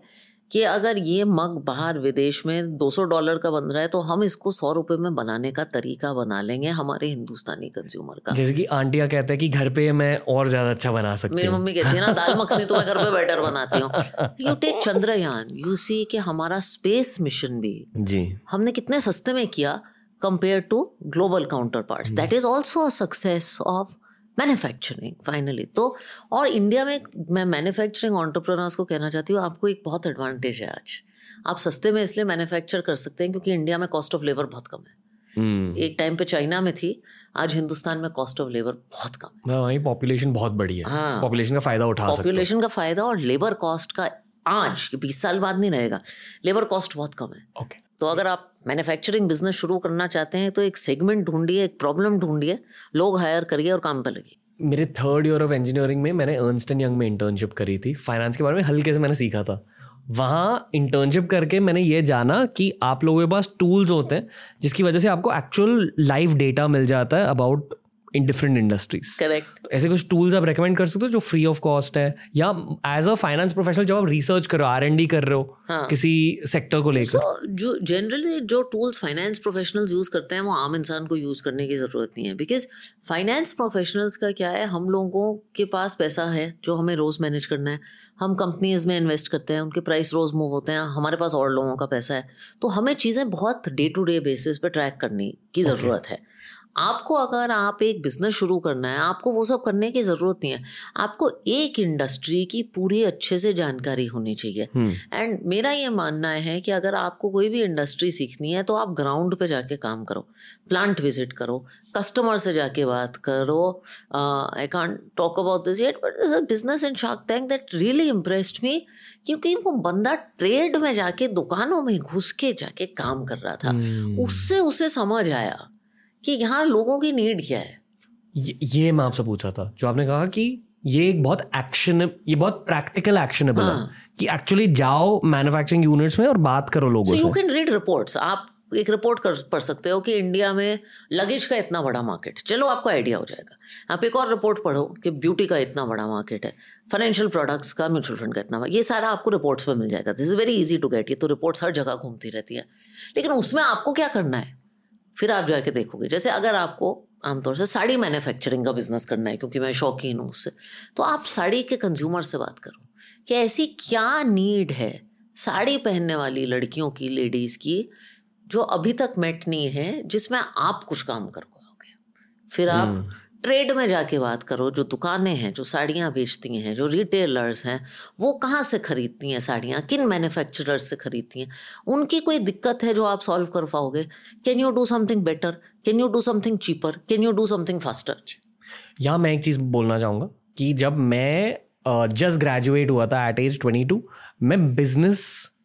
कि अगर ये मग बाहर विदेश में 200 डॉलर का बन रहा है तो हम इसको सौ रुपए में बनाने का तरीका बना लेंगे हमारे हिंदुस्तानी कंज्यूमर का। जैसे कि आंटिया कहते हैं कि घर पे मैं और ज़्यादा अच्छा बना सकती मेरी मम्मी कहती है ना दाल मखनी तो मैं घर पे बेटर बनाती हूँ। You take Chandrayaan you see कि हमारा स्पेस मिशन भी जी। हमने कितने सस्ते में किया compare to global counterpart that is also success of manufacturing finally तो और इंडिया में मैं मैन्युफैक्चरिंग ऑन्टरप्रनर्स को कहना चाहती हूँ आपको एक बहुत एडवांटेज है आज। आप सस्ते में इसलिए मैन्युफैक्चर कर सकते हैं क्योंकि इंडिया में कॉस्ट ऑफ़ लेबर बहुत कम है। हम्म। एक टाइम पे चाइना में थी आज हिंदुस्तान में कॉस्ट ऑफ़ लेबर बहुत कम है। हाँ, वहीं पॉपुलेशन बहुत बड़ी है। हाँ। पॉपुलेशन का फ़ायदा उठा पॉपुलेशन का फ़ायदा और लेबर कॉस्ट का आज बीस साल बाद नहीं रहेगा लेबर कॉस्ट बहुत कम है। ओके तो अगर आप मैन्युफैक्चरिंग बिज़नेस शुरू करना चाहते हैं तो एक सेगमेंट ढूंढिए, एक प्रॉब्लम ढूंढिए, लोग हायर करिए और काम पर लगिए मेरे थर्ड ईयर ऑफ़ इंजीनियरिंग में मैंने अर्नस्टन यंग में इंटर्नशिप करी थी। फाइनेंस के बारे में हल्के से मैंने सीखा था। वहाँ इंटर्नशिप करके मैंने ये जाना कि आप लोगों के पास टूल्स होते हैं, जिसकी वजह से आपको एक्चुअल लाइव डेटा मिल जाता है about in different industries correct ऐसे कुछ टूल्स आप रेकमेंड कर सकते हो जो फ्री ऑफ़ कॉस्ट है या एज अ फाइनेंस प्रोफेशनल जब आप रिसर्च करो आर एन डी कर रहे हो हाँ। किसी सेक्टर को लेकर। सो जो जनरली जो टूल्स फाइनेंस प्रोफेशनल्स यूज़ करते हैं वो आम इंसान को यूज़ करने की ज़रूरत नहीं है। बिकॉज़ फाइनेंस प्रोफेशनल्स का क्या है हम लोगों के पास पैसा है जो हमें रोज़ मैनेज करना है। हम कंपनीज़ में इन्वेस्ट करते हैं उनके प्राइस रोज़ मूव होते हैं हमारे पास और लोगों का पैसा है। तो हमें चीज़ें बहुत डे टू डे बेसिस पे ट्रैक करने की ज़रूरत है। आपको अगर आप एक बिज़नेस शुरू करना है आपको वो सब करने की ज़रूरत नहीं है। आपको एक इंडस्ट्री की पूरी अच्छे से जानकारी होनी चाहिए। एंड मेरा ये मानना है कि अगर आपको कोई भी इंडस्ट्री सीखनी है तो आप ग्राउंड पे जाके काम करो प्लांट विज़िट करो कस्टमर से जाके बात करो। I can't talk about this yet but business in Shark Tank that really impressed me क्योंकि वो बंदा ट्रेड में जाके दुकानों में घुस के जाके काम कर रहा था। उससे उसे समझ आया कि यहाँ लोगों की नीड क्या है? ये, ये मैं आपसे पूछा था जो आपने कहा कि ये एक बहुत एक्शन ये बहुत प्रैक्टिकल एक्शनेबल है हाँ। कि एक्चुअली जाओ मैन्युफैक्चरिंग यूनिट्स में और बात करो लोगों यू से। यू कैन रीड रिपोर्ट्स आप एक रिपोर्ट कर पढ़ सकते हो कि इंडिया में लगेज का इतना बड़ा मार्केट चलो आपको आइडिया हो जाएगा। आप एक और रिपोर्ट पढ़ो कि ब्यूटी का इतना बड़ा मार्केट है फाइनेंशियल प्रोडक्ट्स का म्यूचुअल फंड का इतना ये सारा आपको रिपोर्ट्स पे मिल जाएगा। This is very easy to get ये तो रिपोर्ट्स हर जगह घूमती रहती है। लेकिन उसमें आपको क्या करना है? फिर आप जाके देखोगे। जैसे अगर आपको आमतौर से साड़ी मैन्युफैक्चरिंग का बिज़नेस करना है, क्योंकि मैं शौकीन हूँ उससे तो आप साड़ी के कंज्यूमर से बात करो कि ऐसी क्या नीड है साड़ी पहनने वाली लड़कियों की लेडीज़ की, जो अभी तक मेट नहीं है, जिसमें आप कुछ काम कर पाओगे। फिर आप ट्रेड में जाके बात करो, जो दुकानें हैं, जो साड़ियाँ बेचती हैं, जो रिटेलर्स हैं, वो कहाँ से खरीदती हैं साड़ियाँ? किन मैन्युफैक्चरर्स से खरीदती हैं? उनकी कोई दिक्कत है जो आप सॉल्व कर पाओगे? Can you do something better can you do something cheaper can you do something faster यहाँ मैं एक चीज़ बोलना चाहूँगा कि जब मैं जस्ट ग्रेजुएट हुआ था एट एज ट्वेंटी टू मैं बिज़नेस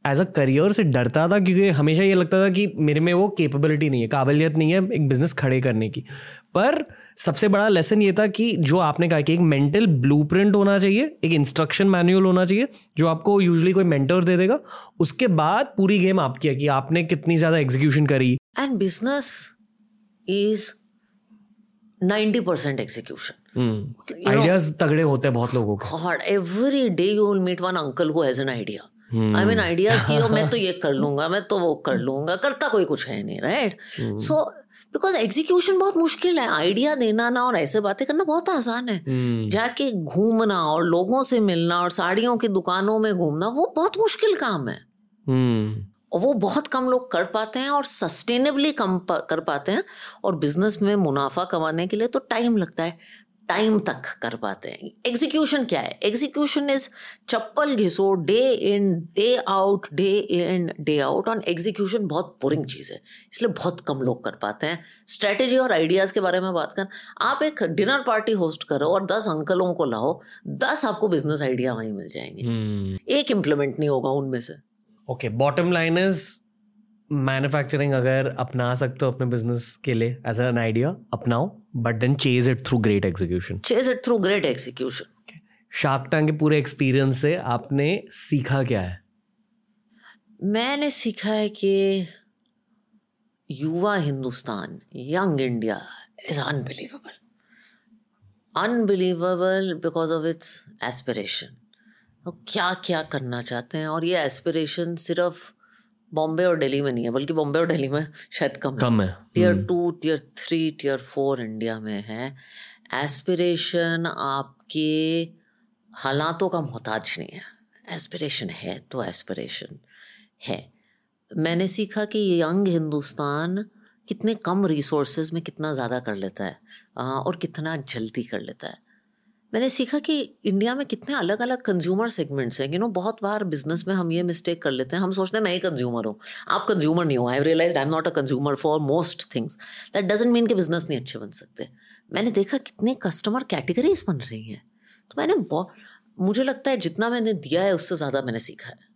एज अ करियर से डरता था क्योंकि हमेशा ये लगता था कि मेरे में वो कैपेबिलिटी नहीं है, काबिलियत नहीं है एक बिज़नेस खड़े करने की। पर सबसे बड़ा लेसन ये था कि जो आपने कहा कि एक मेंटल ब्लूप्रिंट होना चाहिए एक इंस्ट्रक्शन मैनुअल होना चाहिए जो आपको यूजुअली कोई मेंटर दे देगा उसके बाद पूरी गेम आपकी है कि आपने कितनी ज़्यादा एग्जीक्यूशन करी। And business is ninety percent execution ideas तगड़े होते हैं बहुत लोगों को। Every day you will meet one uncle who has an idea. I mean ideas की मैं तो ये कर लूँगा मैं तो वो कर लूँगा करता कोई कुछ है नहीं राइट सो बिकॉज़ एग्जीक्यूशन बहुत मुश्किल है। आइडिया देना ना और ऐसे बातें करना बहुत आसान है। जाके घूमना और लोगों से मिलना और साड़ियों की दुकानों में घूमना वो बहुत मुश्किल काम है। hmm. और वो बहुत कम लोग कर पाते हैं और सस्टेनेबली कम कर पाते हैं। और बिज़नेस में मुनाफा कमाने के लिए तो टाइम लगता है। टाइम तक कर पाते हैं। एग्जीक्यूशन क्या है? एग्जीक्यूशन इज़ चप्पल घिसो day in day out day in day out on execution बहुत बोरिंग चीज़ है। इसलिए बहुत कम लोग कर पाते हैं। स्ट्रेटेजी और आइडियाज़ के बारे में बात कर। आप एक डिनर पार्टी होस्ट करो और दस अंकलों को लाओ दस आपको बिज़नेस आइडिया वहीं मिल जाएँगे। hmm. एक इम्प्लीमेंट नहीं होगा उनमें से। Okay bottom line is manufacturing अगर अपना सकते हो अपने बिज़नेस के लिए एज एन आइडिया अपनाओ but then chase it through great execution chase it through great execution Shark Tank के पूरे एक्सपीरियंस से आपने सीखा क्या है? मैंने सीखा है कि युवा Hindustan young India is unbelievable unbelievable because of its aspiration क्या क्या करना चाहते हैं? और ये एस्पिरेशन सिर्फ़ बॉम्बे और दिल्ली में नहीं है बल्कि बॉम्बे और दिल्ली में शायद कम कम है। Tier two tier three tier four India में है। एस्पिरेशन आपके हालातों का मोहताज नहीं है। एस्पिरेशन है तो एस्पिरेशन है। मैंने सीखा कि यंग हिंदुस्तान कितने कम रिसोर्सेज में कितना ज़्यादा कर लेता है और कितना जल्दी कर लेता है। मैंने सीखा कि इंडिया में कितने अलग अलग कंज्यूमर सेगमेंट्स हैं। यू नो बहुत बार बिज़नेस में हम ये मिस्टेक कर लेते हैं। हम सोचते हैं मैं ही कंज्यूमर हूँ। आप कंज्यूमर नहीं हो। I realise I am not a consumer for most things that doesn't mean कि बिज़नेस नहीं अच्छे बन सकते। मैंने देखा कितने कस्टमर कैटेगरीज बन रही हैं। तो मैंने मुझे लगता है जितना मैंने दिया है उससे ज़्यादा मैंने सीखा है।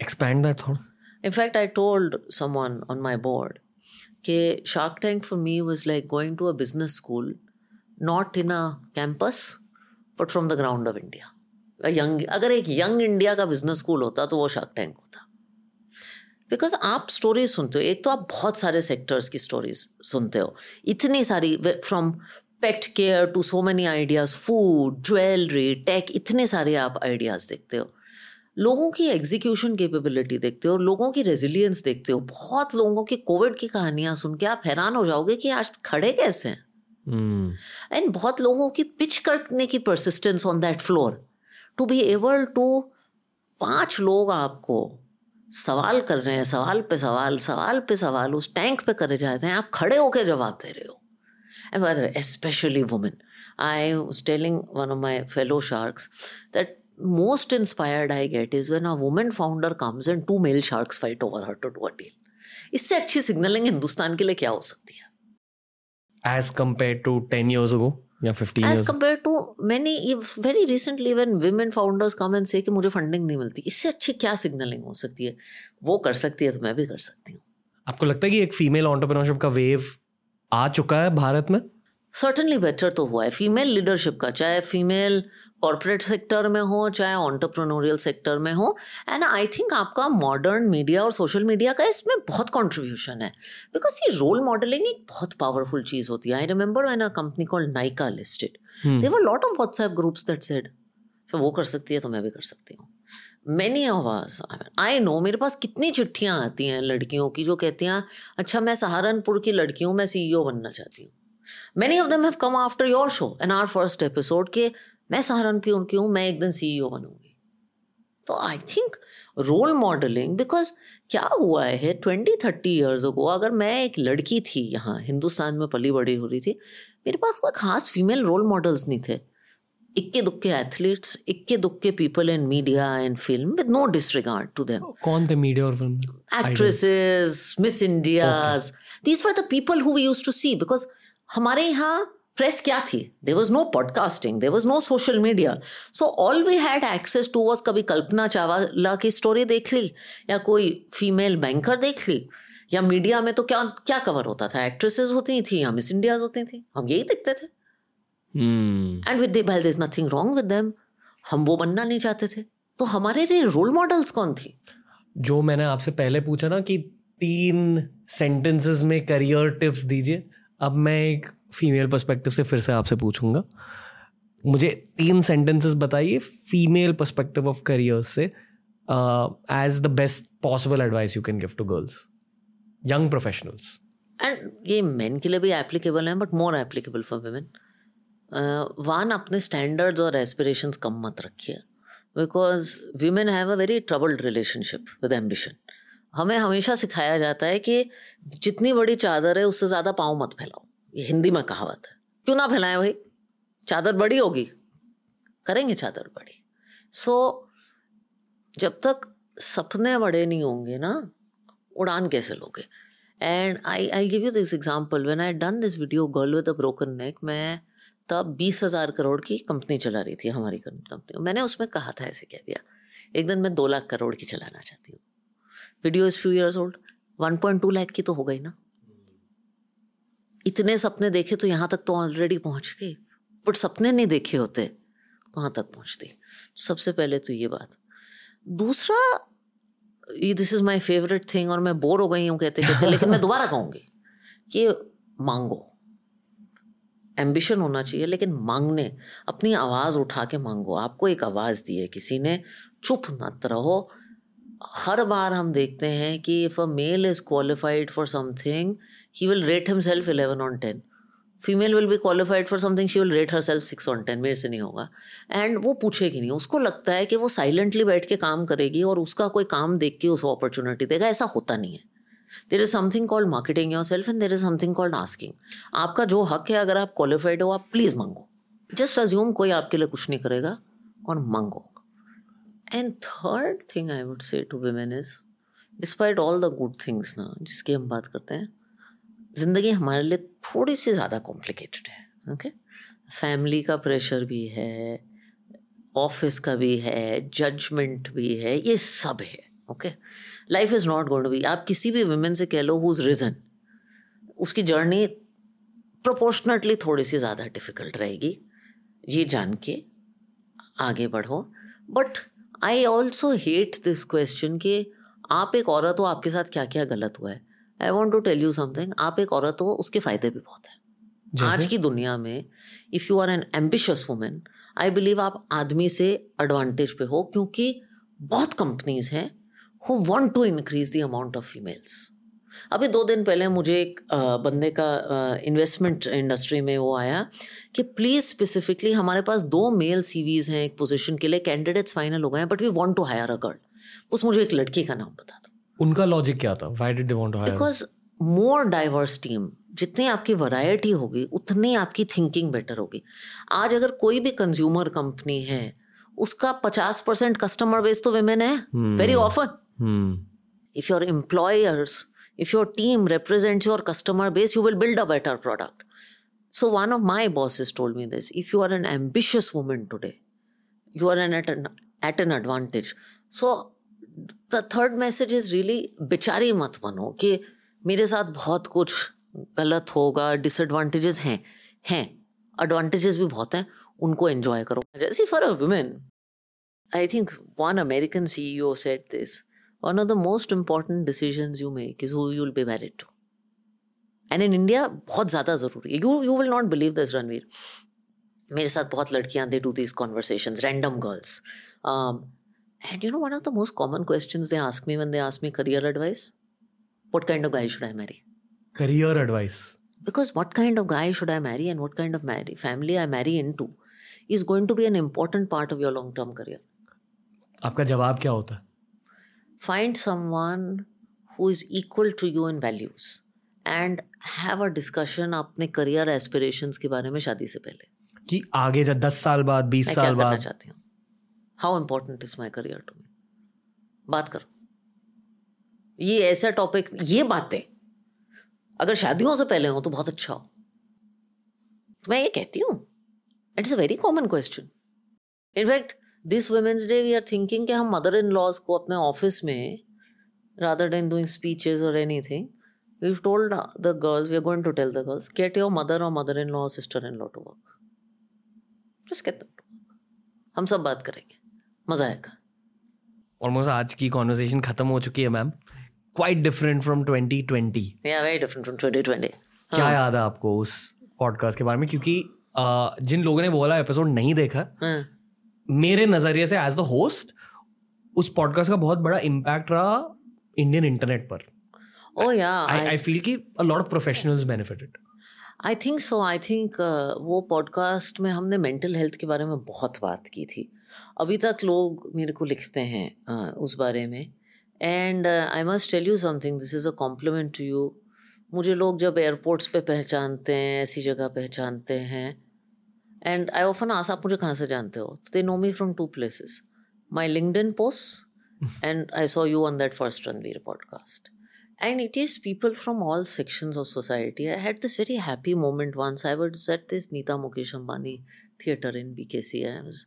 Thought in fact i told someone on my board कि shark tank for me was like going to a business school not in a campus but from the ground of India young अगर एक young India का business school होता तो वो Shark Tank होता। Because आप stories सुनते हो, एक तो आप बहुत सारे सेक्टर्स की स्टोरीज सुनते हो। इतनी सारी from pet care to so many ideas food jewellery tech इतने सारे आप आइडियाज़ देखते हो। लोगों की एग्जीक्यूशन कैपेबिलिटी देखते हो, लोगों की रेजिलियंस देखते हो। बहुत लोगों की कोविड की कहानियाँ सुन के आप हैरान हो जाओगे कि आज खड़े कैसे हैं? And hmm. बहुत लोगों की पिच करने की persistence on that floor to be able to पाँच लोग आपको सवाल कर रहे हैं, सवाल पे सवाल सवाल पे सवाल, उस टैंक पे करे जाते हैं, आप खड़े होकर जवाब दे रहे हो and especially women I was telling one of my fellow sharks that most inspired I get is when a woman founder comes and two male sharks fight over her to do a deal. इससे अच्छी signalling Hindustan के लिए क्या हो सकती है as compared to 10 years ago या 15 as years compared to many very recently when women founders come and say कि मुझे फंडिंग नहीं मिलती इससे अच्छी क्या सिग्नलिंग हो सकती है? वो कर सकती है तो मैं भी कर सकती हूँ। आपको लगता है कि एक फीमेल ऑन्टरप्रेन्योरशिप का वेव आ चुका है भारत में? सर्टनली बेटर तो हुआ है। फीमेल लीडरशिप का चाहे फीमेल कॉरपोरेट सेक्टर में हो चाहे ऑन्टरप्रनोरियल सेक्टर में हो एंड आई थिंक आपका मॉडर्न मीडिया और सोशल मीडिया का इसमें बहुत कॉन्ट्रीब्यूशन है। बिकॉज़ ये रोल मॉडलिंग एक बहुत पावरफुल चीज़ होती है। I remember when a company called Nykaa listed they were lot of WhatsApp groups that said वो कर सकती है तो मैं भी कर सकती हूँ। मैनी आवाज़ आई नो मेरे पास कितनी चिट्ठियाँ आती हैं लड़कियों की जो कहती हैं अच्छा मैं सहारनपुर की लड़की हूँ मैं सीईओ बनना चाहती हूँ। Many of them have come after your show in our first episode के मैं सहारनपुर की हूँ मैं एक दिन सी बनूँगी। तो I think role modelling because क्या हुआ है ट्वेंटी थर्टी ईयर्स को अगर मैं एक लड़की थी यहाँ हिंदुस्तान में पली बड़ी हो रही थी मेरे पास कोई खास फीमेल रोल मॉडल्स नहीं थे। इक्के दुक्के एथलीट्स इक्के दुक्के people in media and film with no disregard to them कौन थे मीडिया और film actresses Miss Indias these were the people who we used to see because हमारे यहाँ प्रेस क्या थी? There was no podcasting there was no social media so all we had access to was कभी कल्पना चावला की story देख ली या कोई female banker देख ली या मीडिया में तो क्या क्या कवर होता था? एक्ट्रेसेस होती थी या मिस इंडियाज होती थी? हम यही देखते थे। And with well is nothing wrong with them हम वो बनना नहीं चाहते थे। तो हमारे लिए रोल मॉडल्स कौन थी? जो मैंने आपसे पहले पूछा ना कि तीन सेंटेंसेस में करियर टिप्स दीजिए अब मैं एक फीमेल पर्सपेक्टिव से फिर से आपसे पूछूँगा। मुझे तीन सेंटेंसेस बताइए फीमेल पर्सपेक्टिव ऑफ़ करियर से as the best possible advice you can give to girls young professionals and ये मेन के लिए भी एप्लीकेबल है but more applicable for women one अपने स्टैंडर्ड्स और एस्पिरेशंस कम मत रखिए because women have a very troubled relationship with ambition हमें हमेशा सिखाया जाता है कि जितनी बड़ी चादर है, उससे ज़्यादा पाँव मत फैलाओ। ये हिंदी में कहावत है। क्यों ना फैलाएँ भाई? चादर बड़ी होगी। करेंगे चादर बड़ी। सो so, जब तक सपने बड़े नहीं होंगे ना उड़ान कैसे लोगे? And I I give you this example when I done this video girl with a broken neck मैं तब बीस हज़ार करोड़ की कंपनी चला रही थी हमारी कंपनी। मैंने उसमें कहा था ऐसे कह दिया एक दिन मैं दो लाख करोड़ की चलाना चाहती हूँ। Video is few years old one point two lakh की तो हो गई ना। इतने सपने देखे तो यहाँ तक तो ऑलरेडी पहुँच गए बट सपने नहीं देखे होते, कहाँ तक पहुँचती? सबसे पहले तो ये बात। दूसरा, ये this is my favourite thing और मैं बोर हो गई हूँ, कहते कहते, लेकिन मैं दोबारा कहूँगी कि मांगो। एम्बिशन होना चाहिए, लेकिन मांगने, अपनी आवाज़ उठा के मांगो। आपको एक आवाज़ दी है किसी ने, चुप मत रहो। हर बार हम देखते हैं कि if a male is qualified for something he will rate himself eleven on ten female will be qualified for something she will rate herself six on ten मेरे से नहीं होगा। एंड वो पूछेगी नहीं। उसको लगता है कि वो साइलेंटली बैठ के काम करेगी और उसका कोई काम देख के उसको अपॉर्चुनिटी देगा। ऐसा होता नहीं है। There is something called marketing yourself and there is something called asking आपका जो हक है, अगर आप क्वालिफाइड हो, आप प्लीज़ मांगो। जस्ट अज्यूम कोई आपके लिए कुछ नहीं करेगा और मांगो। And third thing I would say to women is despite all the good things ना, जिसकी हम बात करते हैं ज़िंदगी हमारे लिए थोड़ी सी ज़्यादा कॉम्प्लिकेटेड है ओके फैमिली का प्रेशर भी है ऑफ़िस का भी है जजमेंट भी है, ये सब है okay life is not going to be आप किसी भी वुमेन से कह लो हुज रिजन उसकी जर्नी प्रोपोर्शनटली थोड़ी सी ज़्यादा डिफ़िकल्ट रहेगी। ये जान के आगे बढ़ो। But I also hate this question कि आप एक औरत हो, आपके साथ क्या क्या गलत हुआ है? I want to tell you something आप एक औरत हो उसके फ़ायदे भी बहुत हैं। आज की दुनिया में if you are an ambitious women I believe आप आदमी से एडवांटेज पे हो क्योंकि बहुत कंपनीज़ हैं who want to increase the amount of females अभी दो दिन पहले मुझे एक बंदे का इन्वेस्टमेंट इंडस्ट्री में वो आया कि प्लीज़ स्पेसिफिकली हमारे पास दो मेल सीवीज हैं एक पोजीशन के लिए कैंडिडेट्स फाइनल हो गए हैं but we want to hire a girl उस मुझे एक लड़की का नाम बता दो उनका लॉजिक क्या था? Why did they because more diverse team जितनी आपकी वैरायटी होगी उतनी आपकी थिंकिंग बेटर होगी। आज अगर कोई भी कंज्यूमर कंपनी है उसका पचास परसेंट कस्टमर बेस तो वेमेन है। Very often if your employers if your team represent your customer base you will build a better product so one of my boss is told me this if you are an ambitious women today you are an at an advantage so the third message is really बेचारी मत बनो कि मेरे साथ बहुत कुछ गलत होगा डिसएडवांटेजेस हैं हैं एडवांटेजेस भी बहुत हैं, उनको एंजॉय करो. जैसे for a women I think one American C E O said this one of the most important decision you make is you will be married to and in India बहुत ज़्यादा ज़रूरी है। You you will not believe this Ranveer मेरे साथ बहुत लड़कियाँ they do this conversation random girls And you know, one of the most common questions they ask me when they ask me career advice what kind of guy should I marry? Career advice. Because what kind of guy should I marry and what kind of marry, family I marry into is going to be an important part of your long term career. आपका जवाब क्या होता है Find someone who is equal to you in values and have a discussion अपने career aspirations के बारे में शादी से पहले कि आगे जब दस साल बाद बीस साल बाद चाहती हूँ how important is my career to me बात करो। ये ऐसा टॉपिक ये बातें, अगर शादियों से पहले हो तो बहुत अच्छा हो। तो मैं ये कहती हूँ it is a very common question in fact this women's day we are thinking कि हम मदर इन लॉज को अपने ऑफ़िस में रादर देन डूइंग स्पीचेस और anything we told the girls we are going to tell the girls get your mother और mother in law sister in law to work just get हम सब बात करेंगे। मज़ा आएगा। ऑलमोस्ट आज की कॉन्वर्सेशन खत्म हो चुकी है मैम क्वाइट डिफरेंट फ्रॉम 2020 या वेरी डिफरेंट फ्रॉम 2020 क्या हाँ. याद है आपको उस पॉडकास्ट के बारे में? क्योंकि जिन लोगों ने बोला एपिसोड नहीं देखा हाँ. मेरे नज़रिए से एज द होस्ट उस पॉडकास्ट का बहुत बड़ा इम्पैक्ट रहा इंडियन इंटरनेट पर. फील कि a lot of professionals benefited I think so I think वो पॉडकास्ट में हमने मेंटल हेल्थ के बारे में बहुत बात की थी। अभी तक लोग मेरे को लिखते हैं उस बारे में। And I must tell you something this is a compliment to you मुझे लोग जब एयरपोर्ट्स पे पहचानते हैं ऐसी जगह पहचानते हैं एंड आई ऑफन आस आप मुझे कहाँ से जानते हो? They know me from two places my linked post and I saw you on that first Ranveer podcast and it is people from all sections of society. I had this very happy moment once. I was at this Nita Mukesh Ambani theatre in BKC and I was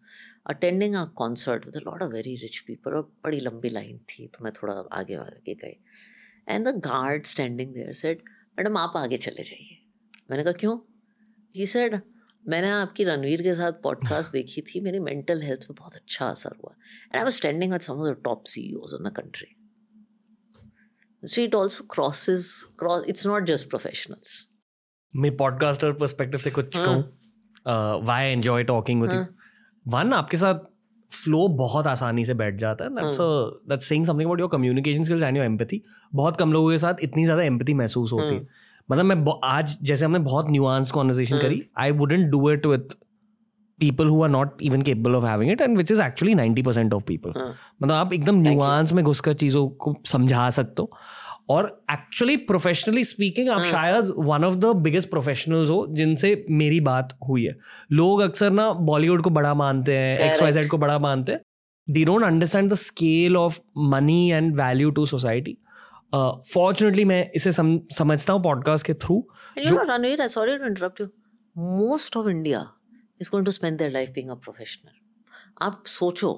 attending a concert with a lot of very rich people. और बड़ी लंबी line थी तो मैं थोड़ा आगे आगे गई। And the guard standing there said madam आप आगे चले जाइए। मैंने कहा क्यों? ही सेड मैंने आपकी रणवीर के साथ पॉडकास्ट देखी थी मेरी मेंटल हेल्थ पे बहुत अच्छा असर हुआ। And I was standing with some of the top CEOs in the country so it also crosses cross it's not just professionals. मैं पॉडकास्टर पर्सपेक्टिव से कुछ। कहूँ। Why I enjoy talking with you. One आपके साथ flow बहुत आसानी से बैठ जाता है that's that's saying something about your communication skills and your empathy बहुत कम लोगों के साथ इतनी ज़्यादा एम्पैथी महसूस होती है हाँ। मतलब मैं आज जैसे हमने बहुत न्यूआंस कॉन्वर्सेशन हाँ। करी I wouldn't do it with people who are not even capable of having it and which is actually 90% of people हाँ। मतलब आप एकदम. न्यूआंस में घुसकर चीज़ों को समझा सकते हो और एक्चुअली प्रोफेशनली स्पीकिंग आप हाँ। शायद one of the biggest professionals हो जिनसे मेरी बात हुई है लोग अक्सर ना बॉलीवुड को बड़ा मानते हैं एक्स वाई जेड को बड़ा मानते हैं they don't understand the scale of money and value to society fortunately मैं इसे सम, समझता हूँ पॉडकास्ट के through sorry to interrupt you. Most of India is going to spend their life being a professional. आप सोचो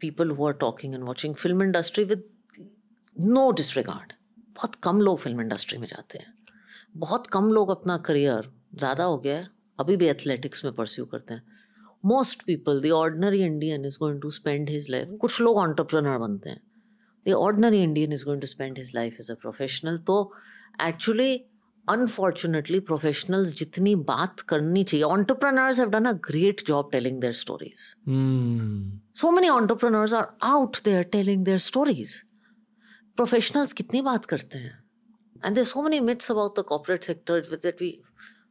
people who are talking and watching film industry with no disregard. बहुत कम लोग फ़िल्म इंडस्ट्री में जाते हैं। बहुत कम लोग अपना करियर ज़्यादा हो गया है अभी भी एथलेटिक्स में परस्यू करते हैं। Most people the ordinary Indian is going to spend his life कुछ लोग ऑन्टरप्रनर बनते हैं। The ordinary Indian is going to spend his life as a professional तो एक्चुअली अनफॉर्चुनेटली प्रोफेशनल्स जितनी बात करनी चाहिए entrepreneurs have done a great job telling their stories so many entrepreneurs are out there telling their stories. Professionals कितनी बात करते हैं? And there so many myths about the corporate sector with that we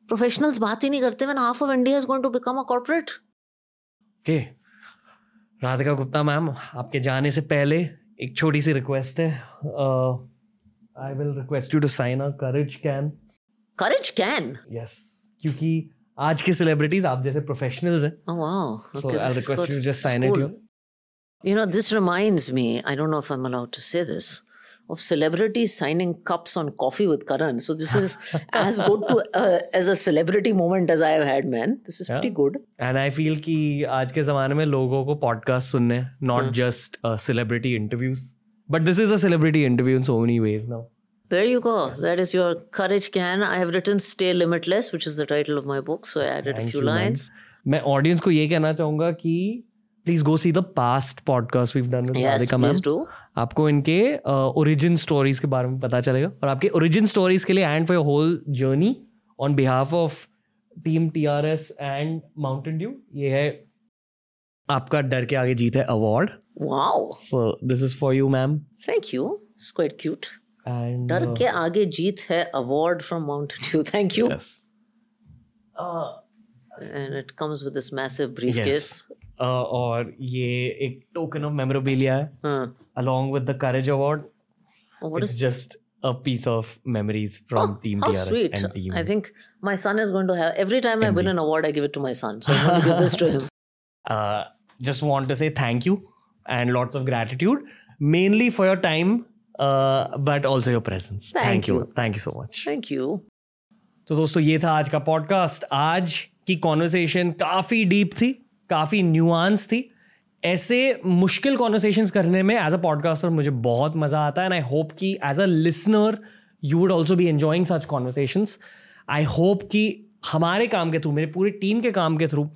professionals बात ही नहीं करते when half of India is going to become a corporate okay Radhika Gupta ma'am आपके जाने से पहले एक छोटी सी रिक्वेस्ट है। I will request you to sign a courage can courage can yes क्योंकि आज के सेलिब्रिटीज आप जैसे प्रोफेशनल्स हैं। ओह wow so I request you just sign it you you know this reminds me I don't know if I am allowed to say of celebrities signing cups on coffee with Karan so this is as good to uh, as a celebrity moment as I have had man this is pretty Yeah. good and I feel कि आज के ज़माने में लोगों को podcast सुनने not just celebrity interviews but this is a celebrity interview in so many ways now There you go. That is your courage can. I have written Stay Limitless, which is the title of my book. So I added a Thank few you, man. lines. मैं audience को ये कहना चाहूंगा कि please go see the past podcast we've done with Yes, Radhika ma'am please do. आपको इनके origin stories के बारे में पता चलेगा और आपके ओरिजिन स्टोरीज के लिए and for whole journey on behalf of team TRS and Mountain Dew ये है आपका डर के आगे जीत है award. So this is for you ma'am thank you. It's quite cute. And डर के आगे जीत है award from Mountain Dew. Thank you. And it comes with this massive briefcase. Uh, और ये एक टोकन ऑफ़ मेमोरेबिलिया है along with the courage award it's just a piece of memories from team DRS and team I think my son is going to have every time I win an award I give it to my son so I will give this to him just want to say thank you and lots of gratitude mainly for your time but also your presence thank you thank you so much thank you तो दोस्तों ये था आज का podcast आज की conversation काफ़ी deep थी. काफ़ी न्यूआंस थी। ऐसे मुश्किल कॉन्वर्सेशंस करने में एज अ पॉडकास्टर मुझे बहुत मज़ा आता है एंड आई होप कि as a listener you would also be enjoying such conversations I hope कि हमारे काम के थ्रू मेरे पूरी टीम के काम के थ्रू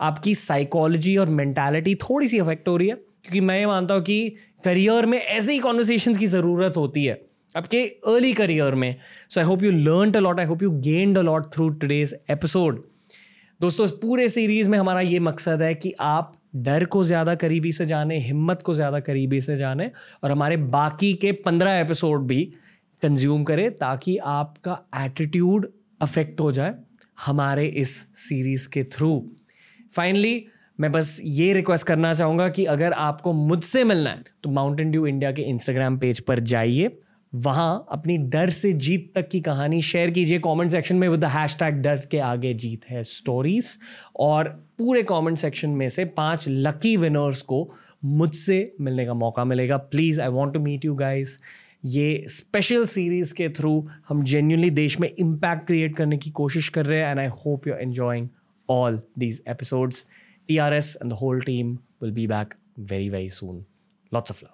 आपकी साइकोलॉजी और मैंटेलिटी थोड़ी सी अफेक्ट हो रही है। क्योंकि मैं ये मानता हूँ कि करियर में ऐसे ही कॉन्वर्सेशंस की ज़रूरत होती है आपके अर्ली करियर में। So I hope you learn a lot I hope you gained a lot through today's episode दोस्तों पूरे सीरीज़ में हमारा ये मकसद है कि आप डर को ज़्यादा करीबी से जाने, हिम्मत को ज़्यादा करीबी से जाने और हमारे बाकी के पंद्रह एपिसोड भी कंज्यूम करें ताकि आपका एटीट्यूड अफेक्ट हो जाए हमारे इस सीरीज़ के थ्रू फाइनली मैं बस ये रिक्वेस्ट करना चाहूँगा कि अगर आपको मुझसे मिलना है तो माउंटेन ड्यू इंडिया के इंस्टाग्राम पेज पर जाइए। वहाँ अपनी डर से जीत तक की कहानी शेयर कीजिए कमेंट सेक्शन में विद द हैशटैग डर के आगे जीत है स्टोरीज और पूरे कमेंट सेक्शन में से पाँच लकी विनर्स को मुझसे मिलने का मौका मिलेगा please I want to meet you guys ये स्पेशल सीरीज़ के थ्रू हम जेन्यूनली देश में इम्पैक्ट क्रिएट करने की कोशिश कर रहे हैं and I hope you enjoying all these episodes. TRS and the whole team will be back very, very soon. Lots of love.